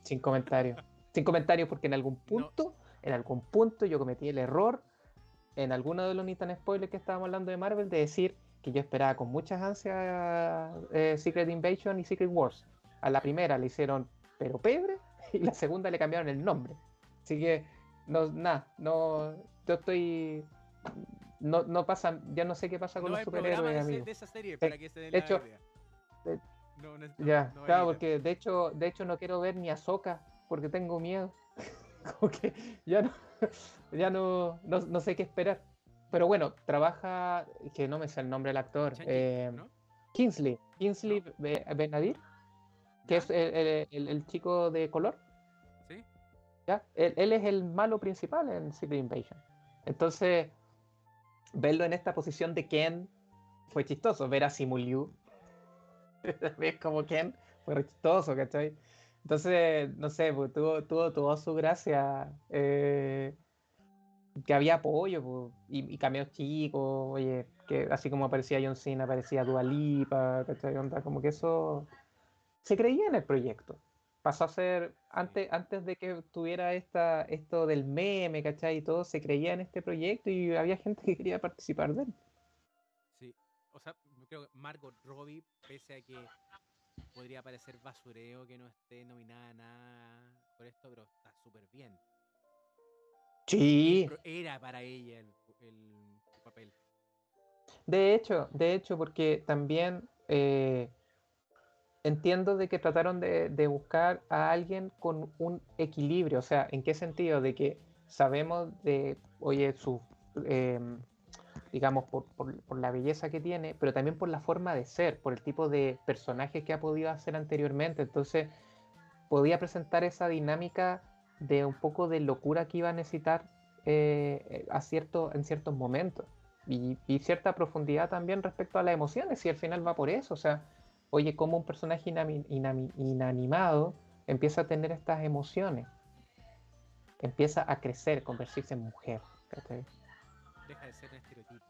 Sin comentarios. Sin comentarios porque en algún punto, en algún punto yo cometí el error en alguno de los ni tan spoilers que estábamos hablando de Marvel de decir que yo esperaba con muchas ansias eh, Secret Invasion y Secret Wars a la primera le hicieron pero pebre y la segunda le cambiaron el nombre. Así que, no, nada, no, yo estoy, no, no pasa, ya no sé qué pasa con los superhéroes,
de, de, esa serie para que se den de
hecho, ya, claro, porque de hecho, de hecho no quiero ver ni a Soca porque tengo miedo. Como que ya no, ya no, no, sé qué esperar. Pero bueno, trabaja, que no me sé el nombre del actor. Eh, Kingsley, Kingsley Benadir que es el, chico de color.
Sí.
¿Ya? Él, es el malo principal en Secret Invasion. Entonces, verlo en esta posición de Ken fue chistoso. Ver a Simuliu, ves como Ken, fue chistoso, ¿cachai? Entonces, no sé, pues, tuvo, tuvo toda su gracia. Eh, que había apoyo pues, y, y, cameos chicos, oye, que así como aparecía John Cena, aparecía Dualipa, ¿cachai? Onda, como que eso se creía en el proyecto. Pasó a ser, antes, antes de que tuviera esta, esto del meme, ¿cachai? Y todo, se creía en este proyecto y había gente que quería participar de él.
Sí, o sea, creo que Margot Robbie, pese a que podría parecer basureo que no esté nominada nada por esto, pero está súper bien.
Sí.
Era para ella el, el, papel.
De hecho, de hecho, porque también eh, entiendo de que trataron de, buscar a alguien con un equilibrio, o sea, ¿en qué sentido? De que sabemos de, oye, su, em, digamos, por, la belleza que tiene, pero también por la forma de ser, por el tipo de personaje que ha podido hacer anteriormente, entonces podía presentar esa dinámica de un poco de locura que iba a necesitar eh, a cierto, en ciertos momentos. Y, y cierta profundidad también respecto a las emociones, y al final va por eso, o sea, oye, cómo un personaje inanimado empieza a tener estas emociones, empieza a crecer, convertirse en mujer.
Deja de ser un estereotipo.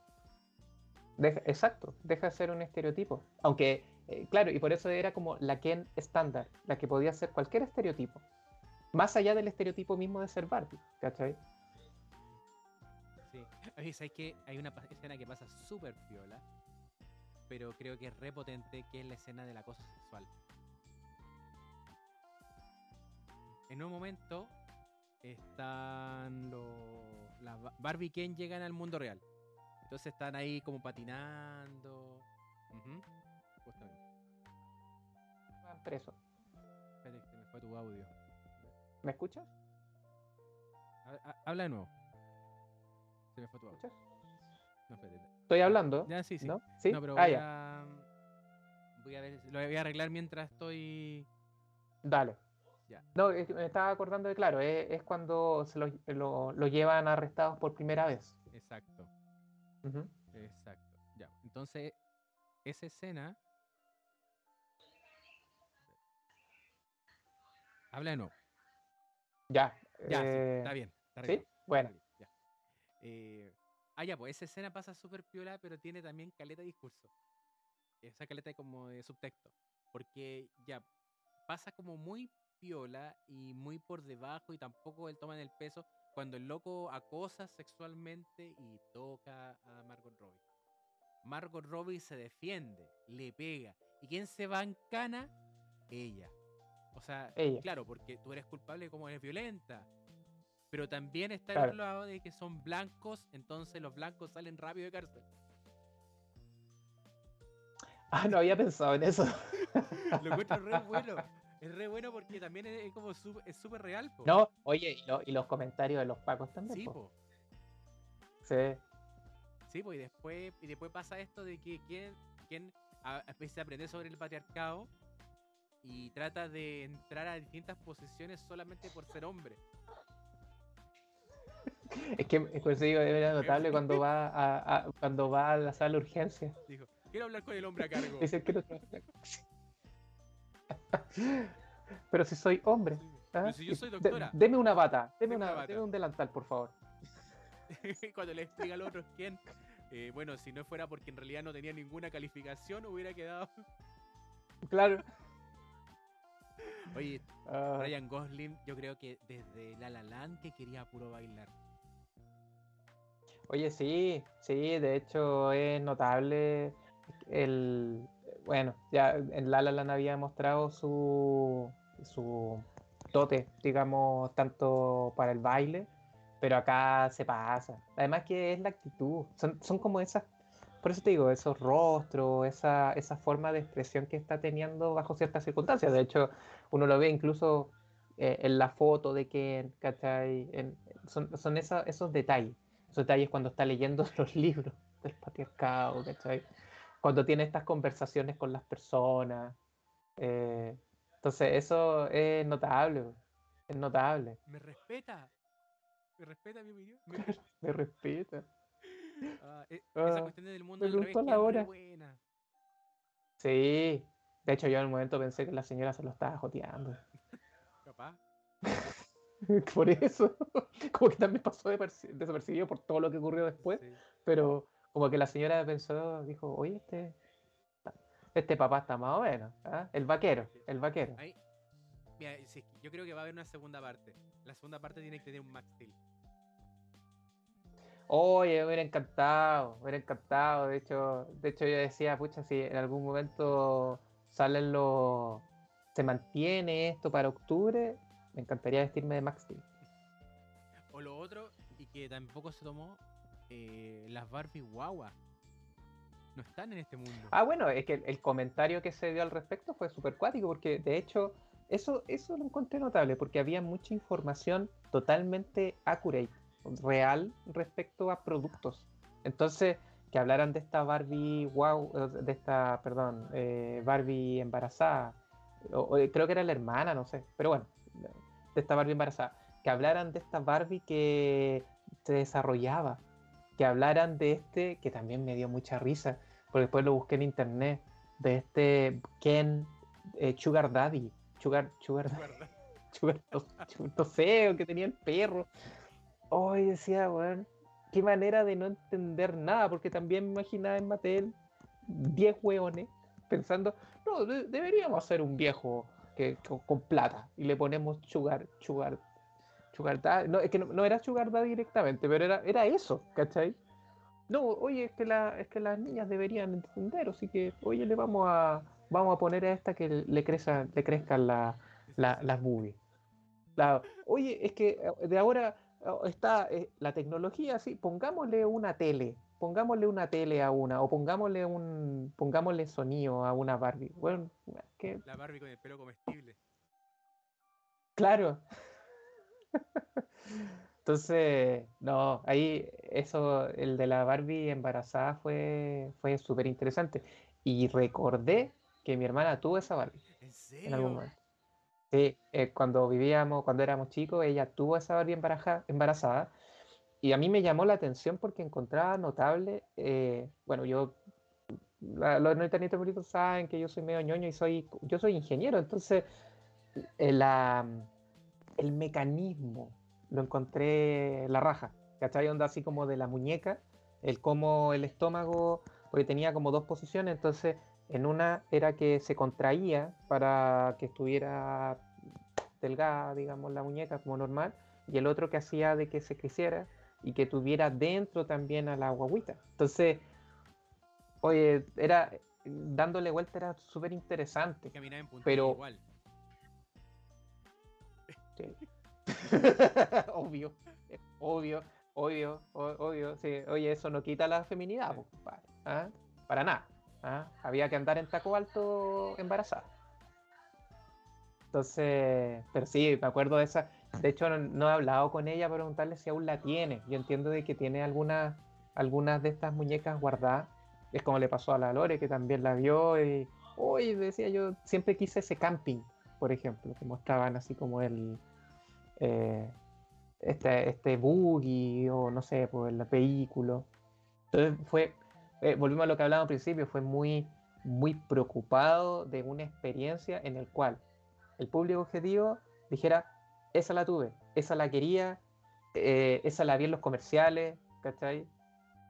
Deja- exacto, deja de ser un estereotipo. Aunque, eh, claro, y por eso era como la Ken estándar, la que podía ser cualquier estereotipo. Más allá del estereotipo mismo de ser Barbie, ¿cachai?
Sí. Oye, ¿sabes qué? Hay una escena que pasa súper piola, pero creo que es repotente, que es la escena del acoso sexual. En un momento están los... Las Ba- Barbie y Ken llegan al mundo real. Entonces están ahí como patinando. Justamente.
Van presos.
Espérate, que se me fue tu audio.
¿Me escuchas?
Ha- ha- Habla de nuevo. Se me fue tu audio.
¿Escuchas?
No.
Estoy hablando.
Ya, sí, sí.
¿No? ¿Sí?
No, pero
ah,
voy
ya.
a. Voy a ver, lo voy a arreglar mientras estoy.
Dale.
Ya.
No, es me estaba acordando de, claro, es, es cuando se lo, lo- lo llevan arrestados por primera vez.
Exacto, exacto. Ya. Entonces, esa escena. Habla de nuevo.
Ya.
Ya, sí,
eh,
está bien. Está
¿Sí? Bueno.
está bien, ya. Eh, ah, ya, pues esa escena pasa súper piola, pero tiene también caleta de discurso. Esa caleta como de subtexto. Porque ya pasa como muy piola y muy por debajo y tampoco él toma en el peso cuando el loco acosa sexualmente y toca a Margot Robbie. Margot Robbie se defiende, le pega. ¿Y quién se va en cana? Ella. O sea,
Ella.
claro, porque tú eres culpable como eres violenta. Pero también está el
Claro.
otro lado de que son blancos, entonces los blancos salen rápido de cárcel.
Ah, no había pensado en eso.
Lo encuentro re bueno. Es re bueno porque también es, como su- es súper real. po.
No, oye, y, lo- y los comentarios de los pacos también.
Sí,
po.
po.
Sí.
Sí, pues y después, y después pasa esto de que quien, quien a- empieza a aprender sobre el patriarcado y trata de entrar a distintas posiciones solamente por ser hombre.
Es que es por eso digo, era notable cuando va a, a- cuando va a la sala de urgencia.
Dijo, quiero hablar con el hombre a cargo.
Dice trabaja. Pero si soy hombre.
Po.
¿ah?
Si yo soy doctora.
deme una bata,
Deme una
una,
bata.
deme un delantal, por favor.
Cuando le explica al otro quién, eh, bueno, si no fuera porque en realidad no tenía ninguna calificación, hubiera quedado.
Claro.
Oye,
Ah,
Ryan Gosling, yo creo que desde La La Land que quería puro bailar.
Oye, sí, sí, de hecho es notable el, bueno, ya en La había mostrado su, su dote, digamos, tanto para el baile, pero acá se pasa. Además que es la actitud, son, son como esas, por eso te digo, esos rostros, esa, esa forma de expresión que está teniendo bajo ciertas circunstancias. De hecho, uno lo ve incluso eh, en la foto de Ken, ¿cachai? Son son esos detalles esos detalles cuando está leyendo los libros del patriarcado, ¿cachai? Cuando tiene estas conversaciones con las personas. eh, entonces, eso es notable, es notable.
Me respeta. Me respeta mi opinión. Me-
Me respeta.
Ah, e- esa
Ah,
cuestión del mundo
me
al revés
la hora.
buena.
Sí. De hecho, yo en un momento pensé que la señora se lo estaba joteando.
Capaz.
Por eso. Como que también pasó desapercibido por todo lo que ocurrió después.
sí.
Pero como que la señora pensó, dijo, oye, este, este papá está más o menos. ¿ah? El vaquero, el vaquero.
Ahí- Mira, sí, yo creo que va a haber una segunda parte. La segunda parte tiene que tener un Max Steel.
Oye, me hubiera encantado, me hubiera encantado. De hecho, de hecho yo decía, pucha, si en algún momento salen los... se mantiene esto para octubre, me encantaría vestirme de Max Steel.
O lo otro, y que tampoco se tomó, eh, las Barbie guagua. No están en este mundo.
Ah, bueno, es que el, el comentario que se dio al respecto fue súper cuático, porque de hecho, eso, eso lo encontré notable, porque había mucha información totalmente accurate, real respecto a productos. Entonces, que hablaran de esta Barbie wow, de esta, perdón, eh, Barbie embarazada, o- o creo que era la hermana, no sé, pero bueno, de esta Barbie embarazada, que hablaran de esta Barbie que se desarrollaba, que hablaran de este, que también me dio mucha risa, porque después lo busqué en internet, de este Ken eh, Sugar Daddy, Sugar, Sugar,
Guarda.
Sugar, Sugar- no sé, o que tenía el perro. Hoy decía, weón, qué manera de no entender nada, porque también me imaginaba en Mattel 10 hueones pensando, no, deberíamos hacer un viejo con, plata y le ponemos sugar, sugar, sugar No, es que no, era sugar directamente, pero era, era eso, ¿cachai? No, oye, es que, la, es que las niñas deberían entender, así que, oye, le vamos a, vamos a poner a esta que le, crezca, le crezcan las boobies. oye, es que eh, de ahora oh, está eh, la tecnología así, pongámosle una tele, pongámosle una tele a una, o pongámosle un pongámosle sonido a una Barbie. Bueno,
¿qué? La Barbie con el pelo comestible.
Claro. Entonces, no, ahí eso, el de la Barbie embarazada fue, fue súper interesante. Y recordé que mi hermana tuvo esa Barbie.
¿En serio? En algún momento.
Sí, eh, cuando vivíamos, cuando éramos chicos, ella tuvo esa Barbie embarazada. Y a mí me llamó la atención porque encontraba notable, eh, bueno, yo, los no bonitos saben que yo soy medio ñoño y soy, yo soy ingeniero, entonces eh, la, el mecanismo lo encontré la raja, ¿cachai? Onda así como de la muñeca, el cómo el estómago, porque tenía como dos posiciones, entonces en una era que se contraía para que estuviera delgada, digamos, la muñeca como normal, y el otro que hacía de que se creciera y que tuviera dentro también a la guaguita. Entonces, oye, era dándole vuelta era súper interesante. pero igual. obvio, obvio, obvio, obvio. Sí. Oye, eso no quita la feminidad, ¿ah? para nada. ¿ah? Había que andar en taco alto embarazada. Entonces, pero sí, me acuerdo de esa. De hecho, no, he hablado con ella para preguntarle si aún la tiene. Yo entiendo de que tiene algunas, algunas de estas muñecas guardadas. Es como le pasó a la Lore, que también la vio y, uy, decía yo, siempre quise ese camping, por ejemplo, que mostraban así como el, eh, este, este buggy o no sé, pues el vehículo. Entonces fue, eh, volvimos a lo que hablábamos al principio, fue muy, muy preocupado de una experiencia en el cual el público objetivo dijera, esa la tuve, esa la quería, eh, esa la vi en los comerciales, ¿cachai?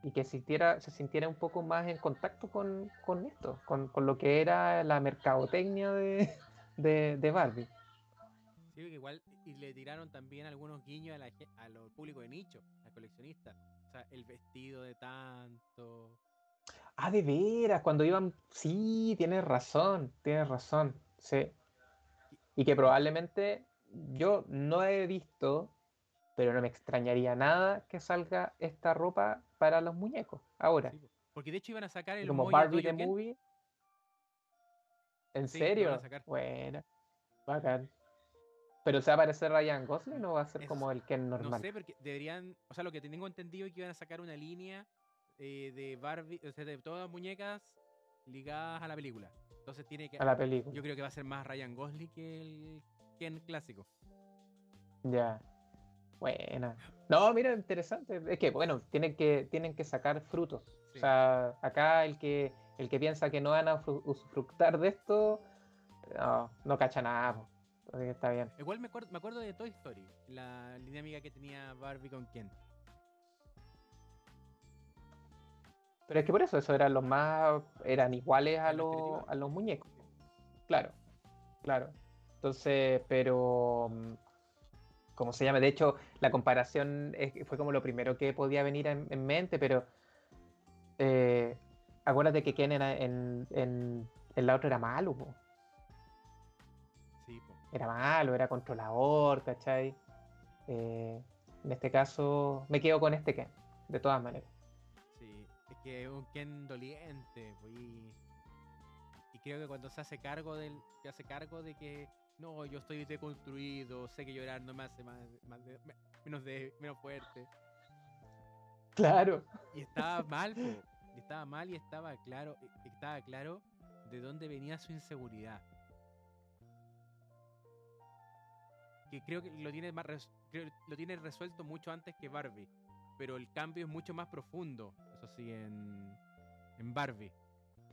Y que sintiera, se sintiera un poco más en contacto con, esto, con, lo que era la mercadotecnia de, de, Barbie.
Sí, igual y le tiraron también algunos guiños a, la, a los público de nicho, a coleccionistas. O sea, el vestido de tanto.
Ah, de veras, cuando iban. Sí, tienes razón, tienes razón. Sí. Y que probablemente yo no he visto, pero no me extrañaría nada que salga esta ropa para los muñecos ahora.
porque de hecho iban a sacar el
como Barbie the Movie. ¿En serio? Bueno, bacán. ¿Pero se va a aparecer Ryan Gosling o va a ser como el Ken normal?
No sé, porque deberían. O sea, lo que tengo entendido es que iban a sacar una línea eh, de Barbie, o sea, de todas las muñecas ligadas a la película. Entonces tiene que.
A la película.
Yo creo que va a ser más Ryan Gosling que el Ken clásico.
Ya. Buena. No, mira, interesante. Es que, bueno, tienen que, tienen que sacar frutos. O sea, acá el que, el que piensa que no van a usufructar de esto, no, no cacha nada. está bien.
Igual me acuerdo, me acuerdo de Toy Story, la dinámica que tenía Barbie con Ken.
Pero es que por eso, eso eran los más. eran iguales a, los, a los muñecos. Claro, claro. Entonces, pero. Mm, ¿Cómo se llama? De hecho, la comparación fue como lo primero que podía venir en, mente, pero. Eh, acuérdate que Ken era en, en, la otra era malo,
Sí,
Era malo, era controlador, ¿cachai? Eh, en este caso, me quedo con este Ken, de todas maneras.
Sí, es que es un Ken doliente, y, y creo que cuando se hace cargo del, se hace cargo de que no, yo estoy deconstruido, sé que llorar no me hace más, menos, de, menos fuerte.
Claro.
Y estaba mal, y estaba mal y estaba claro, estaba claro de dónde venía su inseguridad. Que creo que lo tiene más lo tiene resuelto mucho antes que Barbie, pero el cambio es mucho más profundo, eso sí, en, en Barbie.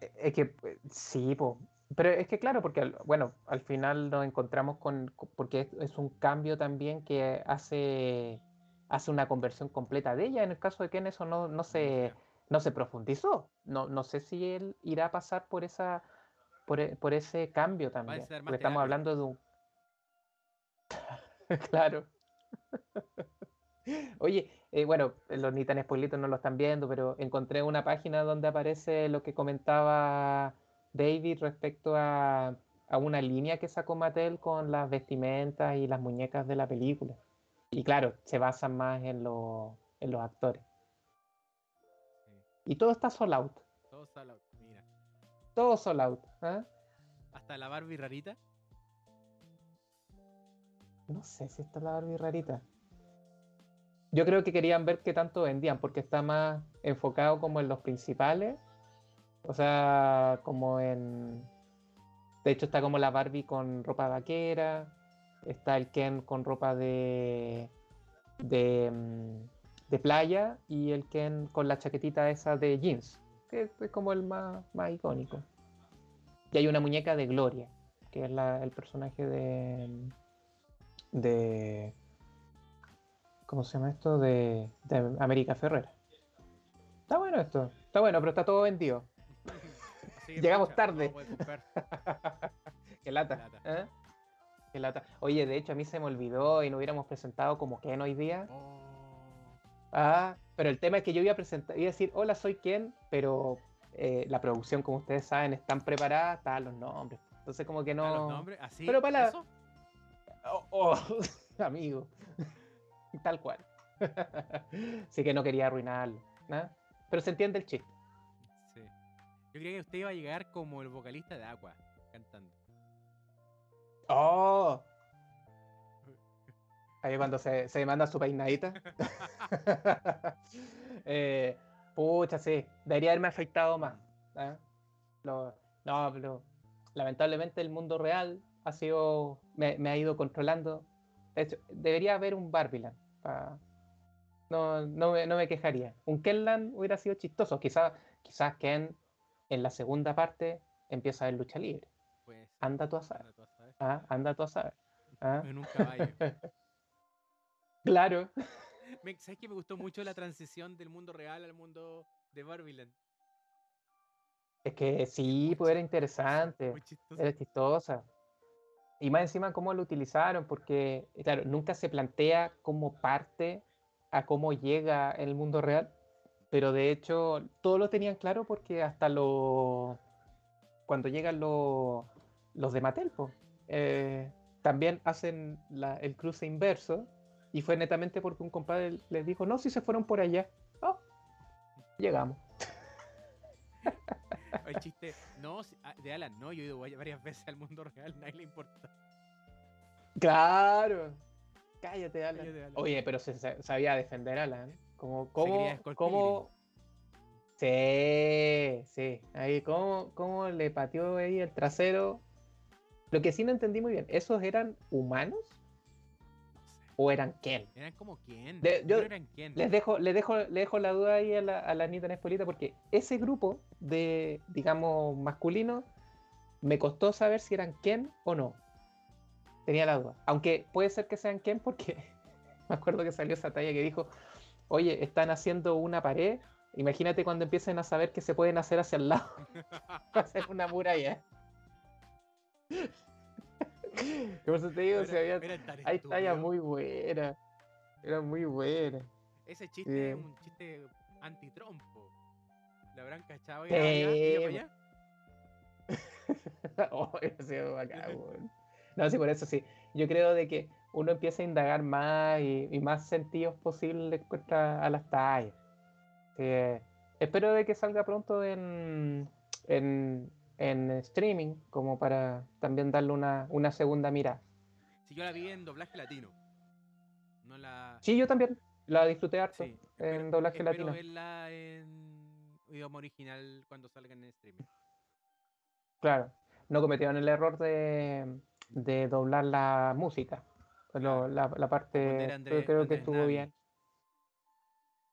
Es que eh, sí, po. Pero es que claro, porque bueno, al final nos encontramos con, porque es, un cambio también que hace, hace una conversión completa de ella. En el caso de Ken eso no, no se, no se profundizó. No, no sé si él irá a pasar por esa por, e- por ese cambio también. Porque estamos
terapia.
hablando de un. claro. Oye, eh, bueno, los ni tan spoilitos no lo están viendo, pero encontré una página donde aparece lo que comentaba David respecto a, a una línea que sacó Mattel con las vestimentas y las muñecas de la película. Y claro, se basan más en, lo- en los actores.
Sí.
Y todo está sold out.
Todo solo- Mira.
Todo sold out. ¿ah?
Hasta la Barbie rarita.
No sé si está la Barbie rarita. Yo creo que querían ver qué tanto vendían, porque está más enfocado como en los principales. O sea, como en. De hecho, está como la Barbie con ropa vaquera. Está el Ken con ropa de. de. mm, de playa. Y el Ken con la chaquetita esa de jeans. Que es como el más, más icónico. Y hay una muñeca de Gloria, que es la- el personaje de de. ¿Cómo se llama esto? De, de América Ferrera. Está bueno esto. Está bueno, pero está todo vendido. Llegamos tarde. Qué lata. ¿eh? Qué lata. Oye, de hecho, a mí se me olvidó y no hubiéramos presentado como Ken hoy día.
Oh,
Ah, pero el tema es que yo iba a presentar, iba a decir, hola, soy Ken, pero eh, la producción, como ustedes saben, están preparadas, están los nombres. Entonces, como que
¿a
no.
los nombres? ¿Así?
Pero para
¿Eso?
Oh, oh, amigo. Tal cual. Así que no quería arruinarlo. ¿no? Pero se entiende el chiste.
Yo creía que usted iba a llegar como el vocalista de Aqua, cantando.
¡Oh! Ahí cuando se, se manda su peinadita. eh, pucha, sí. Debería haberme afectado más. ¿eh? Lo- no, pero lamentablemente el mundo real ha sido. Me, me ha ido controlando. De hecho, debería haber un Barbiland. pa- No, no, me, no me quejaría. Un Kenland hubiera sido chistoso. Quizás quizás Ken en la segunda parte empieza a ver lucha libre.
Pues.
Anda tú a saber.
anda tú a saber.
Ah, anda tú a saber. Ah,
En un caballo.
Claro.
Me- ¿Sabes que me gustó mucho la transición del mundo real al mundo de Barbiland?
Es que sí, pues era interesante, era chistosa. Y más encima cómo lo utilizaron, porque, claro, nunca se plantea como parte a cómo llega el mundo real, pero de hecho todos lo tenían claro porque hasta lo cuando llegan los, los de Mattel, po, eh, también hacen la- el cruce inverso y fue netamente porque un compadre les dijo, no, si se fueron por allá. Oh, llegamos.
El chiste, no, ah, de Alan, no, yo he ido vari- varias veces al mundo real, nadie le importa.
Claro. Cállate, Alan.
Cállate, Alan.
Oye, pero se, sa- sabía defender Alan. Como,
Scott
cómo... Sí, sí. Ahí, cómo, cómo le pateó ahí el trasero. Lo que sí no entendí muy bien, ¿esos eran humanos o eran Ken?
Eran como quién.
De- yo-
eran quién.
Les dejo, les dejo, les dejo la duda ahí a la, a la Anita Nespolita porque ese grupo de, digamos, masculino me costó saber si eran Ken o no. Tenía la duda. Aunque puede ser que sean Ken porque me acuerdo que salió esa talla que dijo, oye, están haciendo una pared. Imagínate cuando empiecen a saber que se pueden hacer hacia el lado. Va a ser una muralla. Por eso te digo, si había- hay tallas muy buenas. Eran muy buenas.
Ese chiste
Sí.
es un chiste antitrompo. ¿Lo habrán cachado?
Sí,
¿Iba para allá? ¿Iba para
po.
allá?
oh, hubiera sido bacán. No, sí, por eso sí. Yo creo de que uno empieza a indagar más y, y más sentidos posibles a las tallas. Sí, eh, espero de que salga pronto en, en, en streaming, como para también darle una, una segunda mirada.
Si yo la vi en doblaje latino. No la.
Sí, yo también la disfruté harto
Sí,
en
espero-
doblaje
espero
latino.
verla en idioma original cuando salga en streaming.
Claro, no cometieron el error de, de doblar la música. Lo- la, la parte
poner a
creo, que estuvo
Navi.
bien.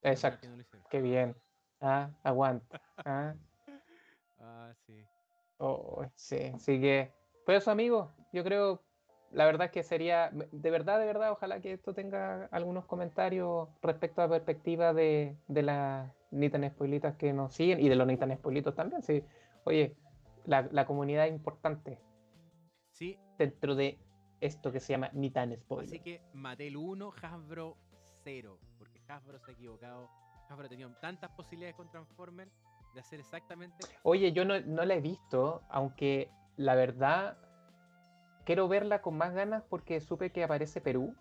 Exacto,
no
qué bien. Ah, aguanta. Ah,
Ah, sí.
oh, sí, así que, pues eso amigos, yo creo la verdad es que sería, de verdad, de verdad, ojalá que esto tenga algunos comentarios respecto a la perspectiva de, de las Nitan Spoilitas que nos siguen y de los Nitan Spoilitos también. Sí. Oye, la, la comunidad es importante
Sí,
dentro de esto que se llama Nitan Spoiler.
así que Mattel 1, Hasbro 0. Porque Hasbro se ha equivocado. Hasbro ha tenido tantas posibilidades con Transformers de hacer exactamente.
Oye, yo no, no la he visto, aunque la verdad quiero verla con más ganas porque supe que aparece Perú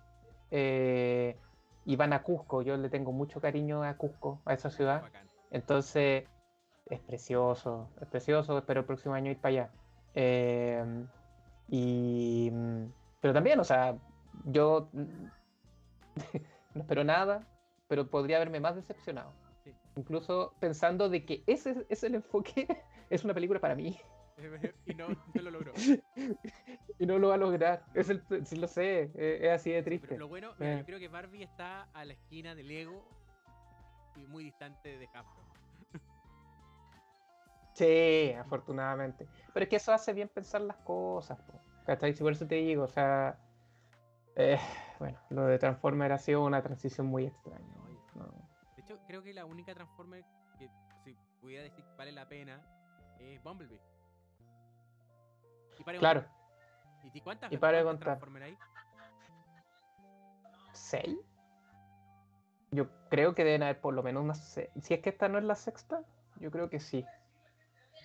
eh, y van a Cusco. Yo le tengo mucho cariño a Cusco, a esa ciudad.
Bacán.
Entonces, es precioso, es precioso. Espero el próximo año ir para allá. Eh, y, mm, pero también, o sea, yo no espero nada, pero podría haberme más decepcionado.
Sí.
Incluso pensando de que ese es- el enfoque, es una película para mí.
y no, no lo logró.
y no lo va a lograr. Es el, sí lo sé, eh, es así de triste.
pero lo bueno, mira,
Eh.
yo creo que Barbie está a la esquina del Lego y muy distante de Hasbro.
Sí, afortunadamente. Pero es que eso hace bien pensar las cosas, po, ¿cachai? Si por eso te digo, o sea, eh, bueno, lo de Transformer ha sido una transición muy extraña. ¿no?
De hecho, creo que la única Transformer que si pudiera decir que vale la pena es Bumblebee. Y
Claro.
¿Y cuántas,
y para
cuántas
contar.
Transformer hay?
¿seis? Yo creo que deben haber por lo menos unas seis. Si es que esta no es la sexta, yo creo que sí.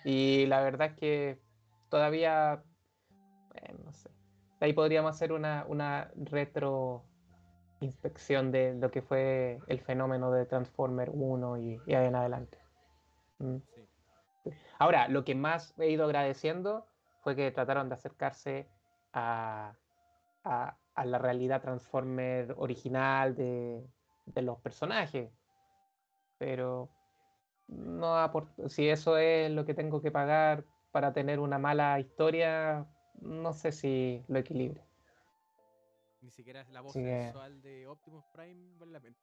Y la verdad es que todavía, no sé. Ahí podríamos hacer una, una retro inspección de lo que fue el fenómeno de Transformer 1 y, y ahí en adelante. Mm.
Sí.
Ahora, lo que más he ido agradeciendo fue que trataron de acercarse a, a- a la realidad Transformer original de, de los personajes. Pero no aport- si eso es lo que tengo que pagar para tener una mala historia, no sé si lo equilibra.
Ni siquiera es la voz sensual de Optimus Prime vale la pena.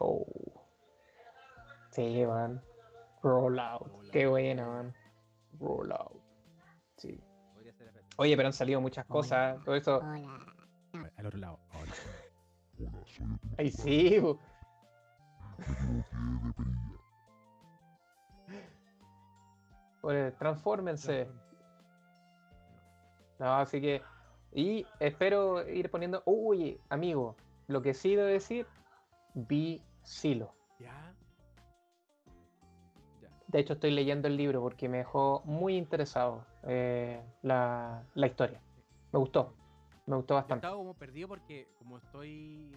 Oh. Sí, man. Rollout. Qué buena, man. Rollout. Sí. Oye, pero han salido muchas
Hola.
cosas. Todo eso.
Hola.
Al otro lado.
Ay, sí. Bu. Pues transfórmense. No, así que. Y espero ir poniendo. Uy, amigo. Lo que sí debo decir. Vi Silo.
Ya. Ya.
De hecho, estoy leyendo el libro porque me dejó muy interesado eh, la, la historia. Me gustó. Me gustó
Yo
bastante.
estaba como perdido porque como estoy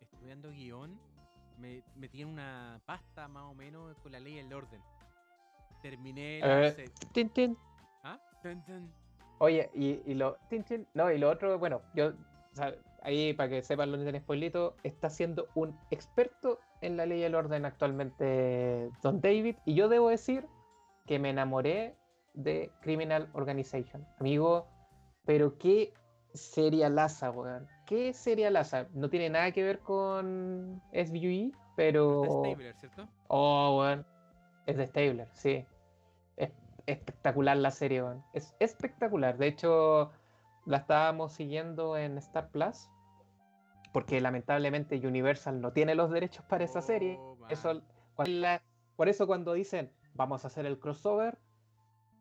estudiando guion, me metí en una pasta más o menos con la ley y el orden. Terminé la
Eh. Tin, tin.
¿Ah? Tun, tun.
Oye, y, y lo. tin, tin, No, y lo otro, bueno, yo. o sea, ahí, para que sepan los en spoilito, está siendo un experto en la ley y el orden actualmente Don David. Y yo debo decir que me enamoré de Criminal Organization. Amigo, pero qué serialaza, weón. Qué serialaza. No tiene nada que ver con SVUE, pero.
Está Stabler, ¿cierto?
Oh, weón. Es de Stabler, sí. Es espectacular la serie. Es espectacular. De hecho, la estábamos siguiendo en Star Plus. Porque lamentablemente Universal no tiene los derechos para esa serie.
Oh,
Eso,
man.
cuando la- por eso cuando dicen vamos a hacer el crossover,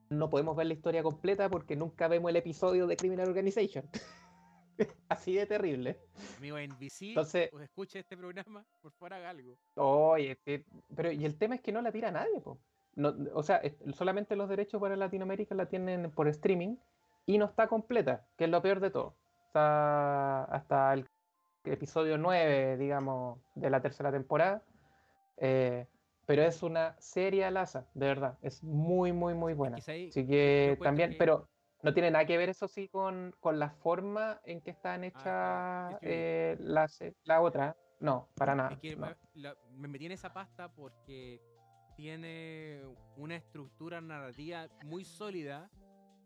no podemos ver la historia completa porque nunca vemos el episodio de Criminal Organization. Así de terrible.
Amigo NBC,
Entonces-
escuche este programa, por favor haga algo.
Oye, que- pero y el tema es que no la tira nadie, po. No, o sea, solamente los derechos para Latinoamérica la tienen por streaming y no está completa, que es lo peor de todo. Está hasta el episodio 9, digamos, de la tercera temporada. eh, pero es una serie alaza, de verdad. Es muy, muy, muy buena.
Ahí-
Así que también,
que-
pero no tiene nada que ver, eso sí, con, con la forma en que están hechas
Ah,
eh, la, la otra. No, para nada.
Es que
no.
me, la- me metí en esa pasta porque tiene una estructura narrativa muy sólida.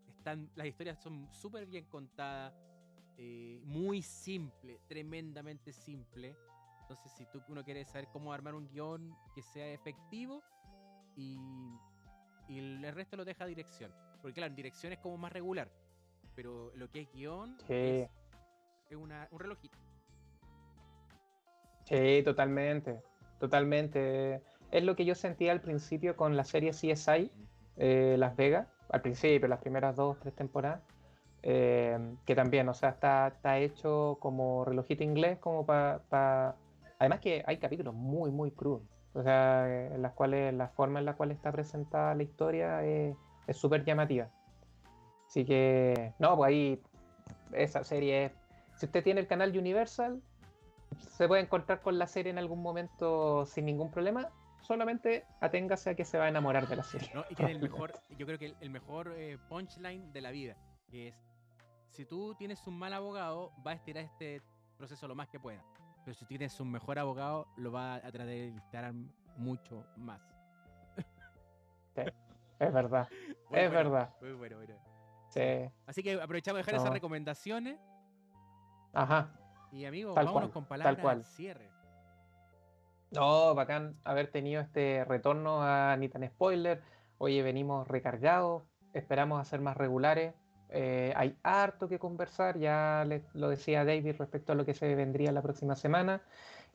Están, las historias son súper bien contadas, eh, muy simple, tremendamente simple. Entonces, si tú uno quiere saber cómo armar un guion que sea efectivo y, y el resto lo deja a dirección. Porque claro, en dirección es como más regular. pero lo que es guion
Sí.
es, es una, un relojito.
Sí, totalmente, totalmente. Es lo que yo sentía al principio con la serie CSI, eh, Las Vegas, al principio, las primeras dos, tres temporadas, eh, que también, o sea, está, está hecho como relojito inglés, como para... Además que hay capítulos muy, muy crudos, o sea, en las cuales la forma en la cual está presentada la historia es súper llamativa. Así que, no, pues ahí, esa serie es... Si usted tiene el canal Universal, se puede encontrar con la serie en algún momento sin ningún problema. Solamente aténgase a que se va a enamorar de la serie.
¿no? Y tiene el mejor, yo creo que el, el mejor eh, punchline de la vida, que es, si tú tienes un mal abogado, va a estirar este proceso lo más que pueda. Pero si tienes un mejor abogado, lo va a tratar de estirar mucho más.
Es verdad,
Muy
es
bueno,
verdad.
Muy bueno, bueno.
Sí.
Así que aprovechamos de dejar esas recomendaciones.
Ajá.
Y amigos,
Tal
vámonos
cual,
con palabras al cierre.
No, bacán haber tenido este retorno a Ni tan Spoiler. Oye, venimos recargados, esperamos hacer más regulares. Eh, hay harto que conversar, ya les, lo decía David respecto a lo que se vendría la próxima semana.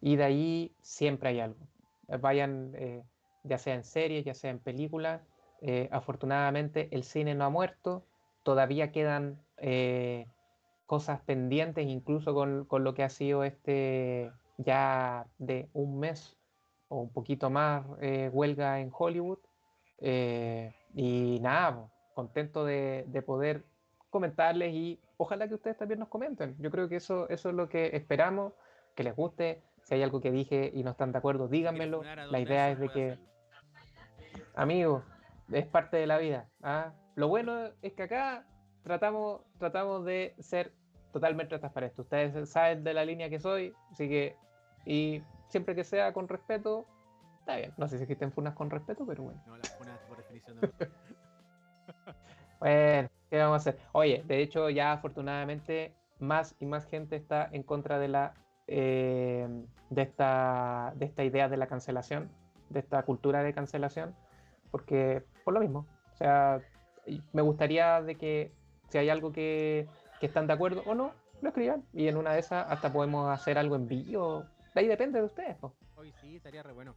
Y de ahí siempre hay algo. Vayan, eh, ya sea en series, ya sea en películas. Eh, afortunadamente el cine no ha muerto, todavía quedan cosas pendientes, incluso con, con lo que ha sido este ya de un mes o un poquito más eh, huelga en Hollywood. Eh, y nada, contento de, de poder comentarles y ojalá que ustedes también nos comenten. Yo creo que eso, eso es lo que esperamos, que les guste. Si hay algo que dije y no están de acuerdo, díganmelo. La idea es de que,
hacerlo.
amigos, es parte de la vida. ¿ah? Lo bueno es que acá tratamos, tratamos de ser totalmente transparentes. Ustedes saben de la línea que soy, así que, y siempre que sea con respeto, está bien. No sé si existen funas con respeto, pero bueno.
No, la funas por definición no.
Bueno, ¿qué vamos a hacer? Oye, de hecho, ya afortunadamente más y más gente está en contra de la eh, de esta de esta idea de la cancelación, de esta cultura de cancelación, porque por lo mismo, o sea, me gustaría de que si hay algo que, que están de acuerdo o no, lo escriban y en una de esas hasta podemos hacer algo en vivo. De ahí depende de ustedes.
Hoy sí, estaría re bueno.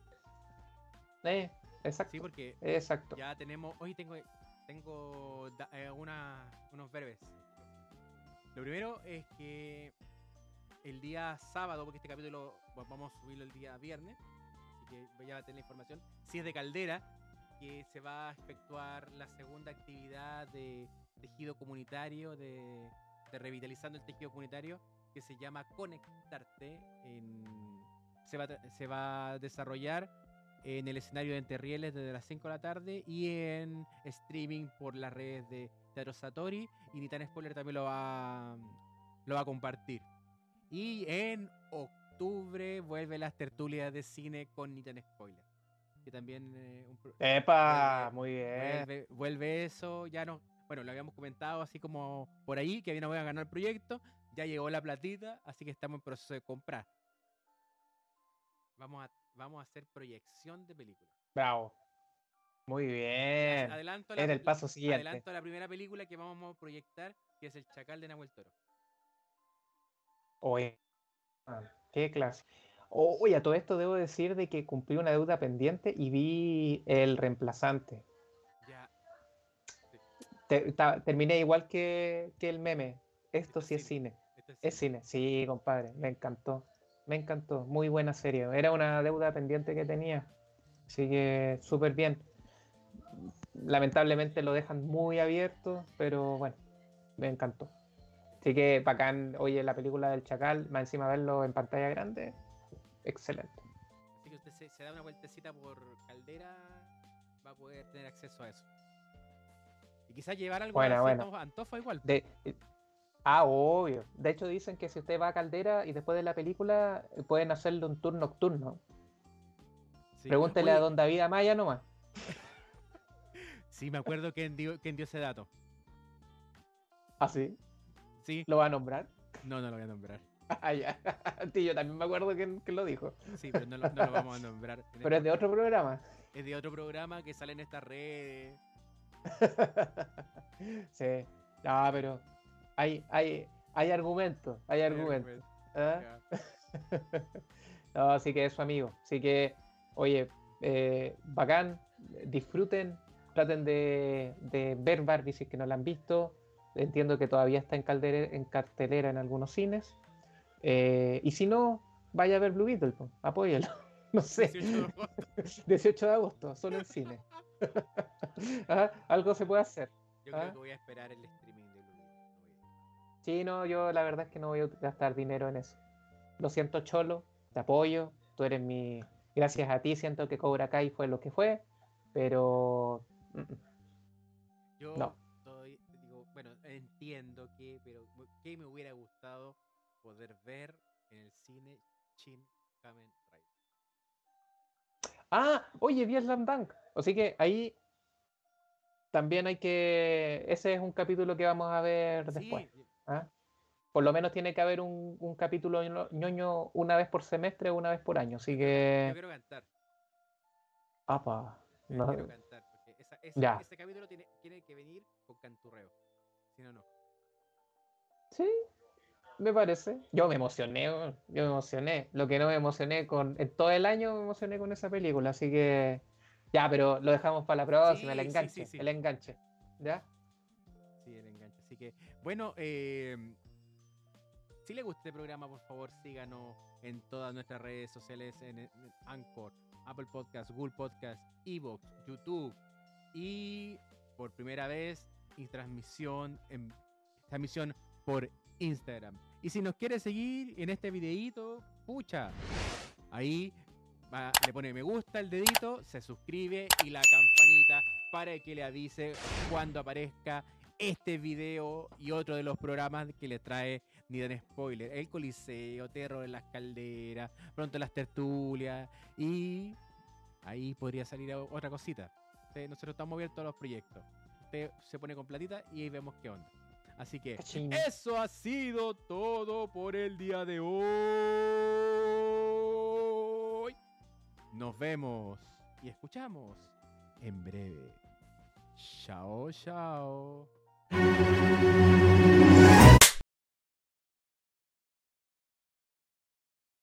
Eh, exacto,
Sí, porque
exacto.
ya tenemos. Hoy tengo tengo eh, una- unos verbes. Lo primero es que el día sábado, porque este capítulo va- vamos a subirlo el día viernes, así que ya va a tener la información. Si es de Caldera, que se va a efectuar la segunda actividad de tejido comunitario, de, de revitalizando el tejido comunitario, que se llama Conectarte. en- se, va, se va a desarrollar en el escenario de Enterrieles desde las 5 de la tarde y en streaming por las redes de Teatro Satori y Nitan Spoiler también lo va, lo va a compartir. Y en octubre vuelve las tertulias de cine con Nitan Spoiler. Que también eh, un
Epa,
Vuelve-
muy bien.
vuelve, vuelve eso, ya no, bueno, lo habíamos comentado así como por ahí, que había una a ganar el proyecto, ya llegó la platita, así que estamos en proceso de comprar. Vamos a, vamos a hacer proyección de película.
Bravo. Muy bien.
Adelanto
Es el paso siguiente.
adelanto la primera película que vamos a proyectar, que es El Chacal de Nahuel Toro.
Oye, qué clase. Oye, a todo esto debo decir de que cumplí una deuda pendiente y vi el reemplazante. Te- ta- terminé igual que, que el meme. Esto sí
es
cine.
esto es
Es
cine.
cine. Sí, compadre. Me encantó. Me encantó. Muy buena serie. Era una deuda pendiente que tenía. Así que súper bien. Lamentablemente lo dejan muy abierto, pero bueno, me encantó. Así que bacán, oye, la película del Chacal, más encima verlo en pantalla grande, excelente.
Así que usted se, se da una vueltecita por Caldera, va a poder tener acceso a eso. Quizás llevar algo
Buena,
a
buena.
Antofa, igual.
De, eh, ah, obvio. De hecho dicen que si usted va a Caldera y después de la película eh, pueden hacerle un tour nocturno.
Sí.
Pregúntele a don David Amaya nomás.
Sí, me acuerdo quién dio, quién dio ese dato.
¿Ah, sí?
Sí,
¿Lo va a nombrar?
no, no lo voy a nombrar.
Ah, ya. Sí, yo también me acuerdo quién, quién lo dijo.
Sí, pero no lo, no lo vamos a nombrar.
Pero es de otro programa.
Es de otro programa que sale en estas redes.
sí. No, pero hay, hay, hay argumentos, hay argumentos. ¿ah? no, así que eso, amigo. Así que, oye, eh, bacán, disfruten, traten de, ver Barbie si es que no la han visto. Entiendo que todavía está en, en cartelera en algunos cines. Eh, y si no, vaya a ver Blue Beetle, apóyelo. No sé. 18 de agosto, solo en cine. ¿Ah? Algo se puede hacer.
Yo creo que voy a esperar el streaming de Blue.
Sí, no, yo la verdad es que no voy a gastar dinero en eso. Lo siento, Cholo, te apoyo. Tú eres mi. Gracias a ti siento que Cobra Kai fue lo que fue, pero. Mm, mm.
Yo no. digo, bueno, entiendo que, pero que me hubiera gustado poder ver en el cine Shin Kamen Rider.
Ah, oye, vi Slam Dunk. Así que ahí también hay que. Ese es un capítulo que vamos a ver después. ¿ah? Por lo menos tiene que haber un, un, capítulo ñoño una vez por semestre o una vez por año. Así que.
Yo quiero cantar.
Apa.
No. quiero cantar. Porque esa, ese, ese capítulo tiene, tiene que venir con canturreo. Si no, no.
Sí, me parece. Yo me emocioné, yo me emocioné. Lo que no me emocioné con. En todo el año me emocioné con esa película, así que. Ya, pero lo dejamos para la próxima, el enganche. el enganche. ¿Ya?
Sí, el enganche. Así que, bueno, eh, si le gusta este programa, por favor, síganos en todas nuestras redes sociales, en, Anchor, Apple Podcast, Google Podcast, Evox, YouTube. Y por primera vez, y transmisión, en, transmisión por Instagram. Y si nos quiere seguir en este videíto, pucha, ahí le pone me gusta el dedito, se suscribe y la campanita para que le avise cuando aparezca este video y otro de los programas que le trae ni dan spoiler, el Coliseo, Terror en las calderas, pronto las tertulias y ahí podría salir otra cosita. Nosotros estamos abiertos a los proyectos. Usted se pone con platita y ahí vemos qué onda. Así que eso ha sido todo por el día de hoy. Nos vemos y escuchamos en breve. Chao, chao.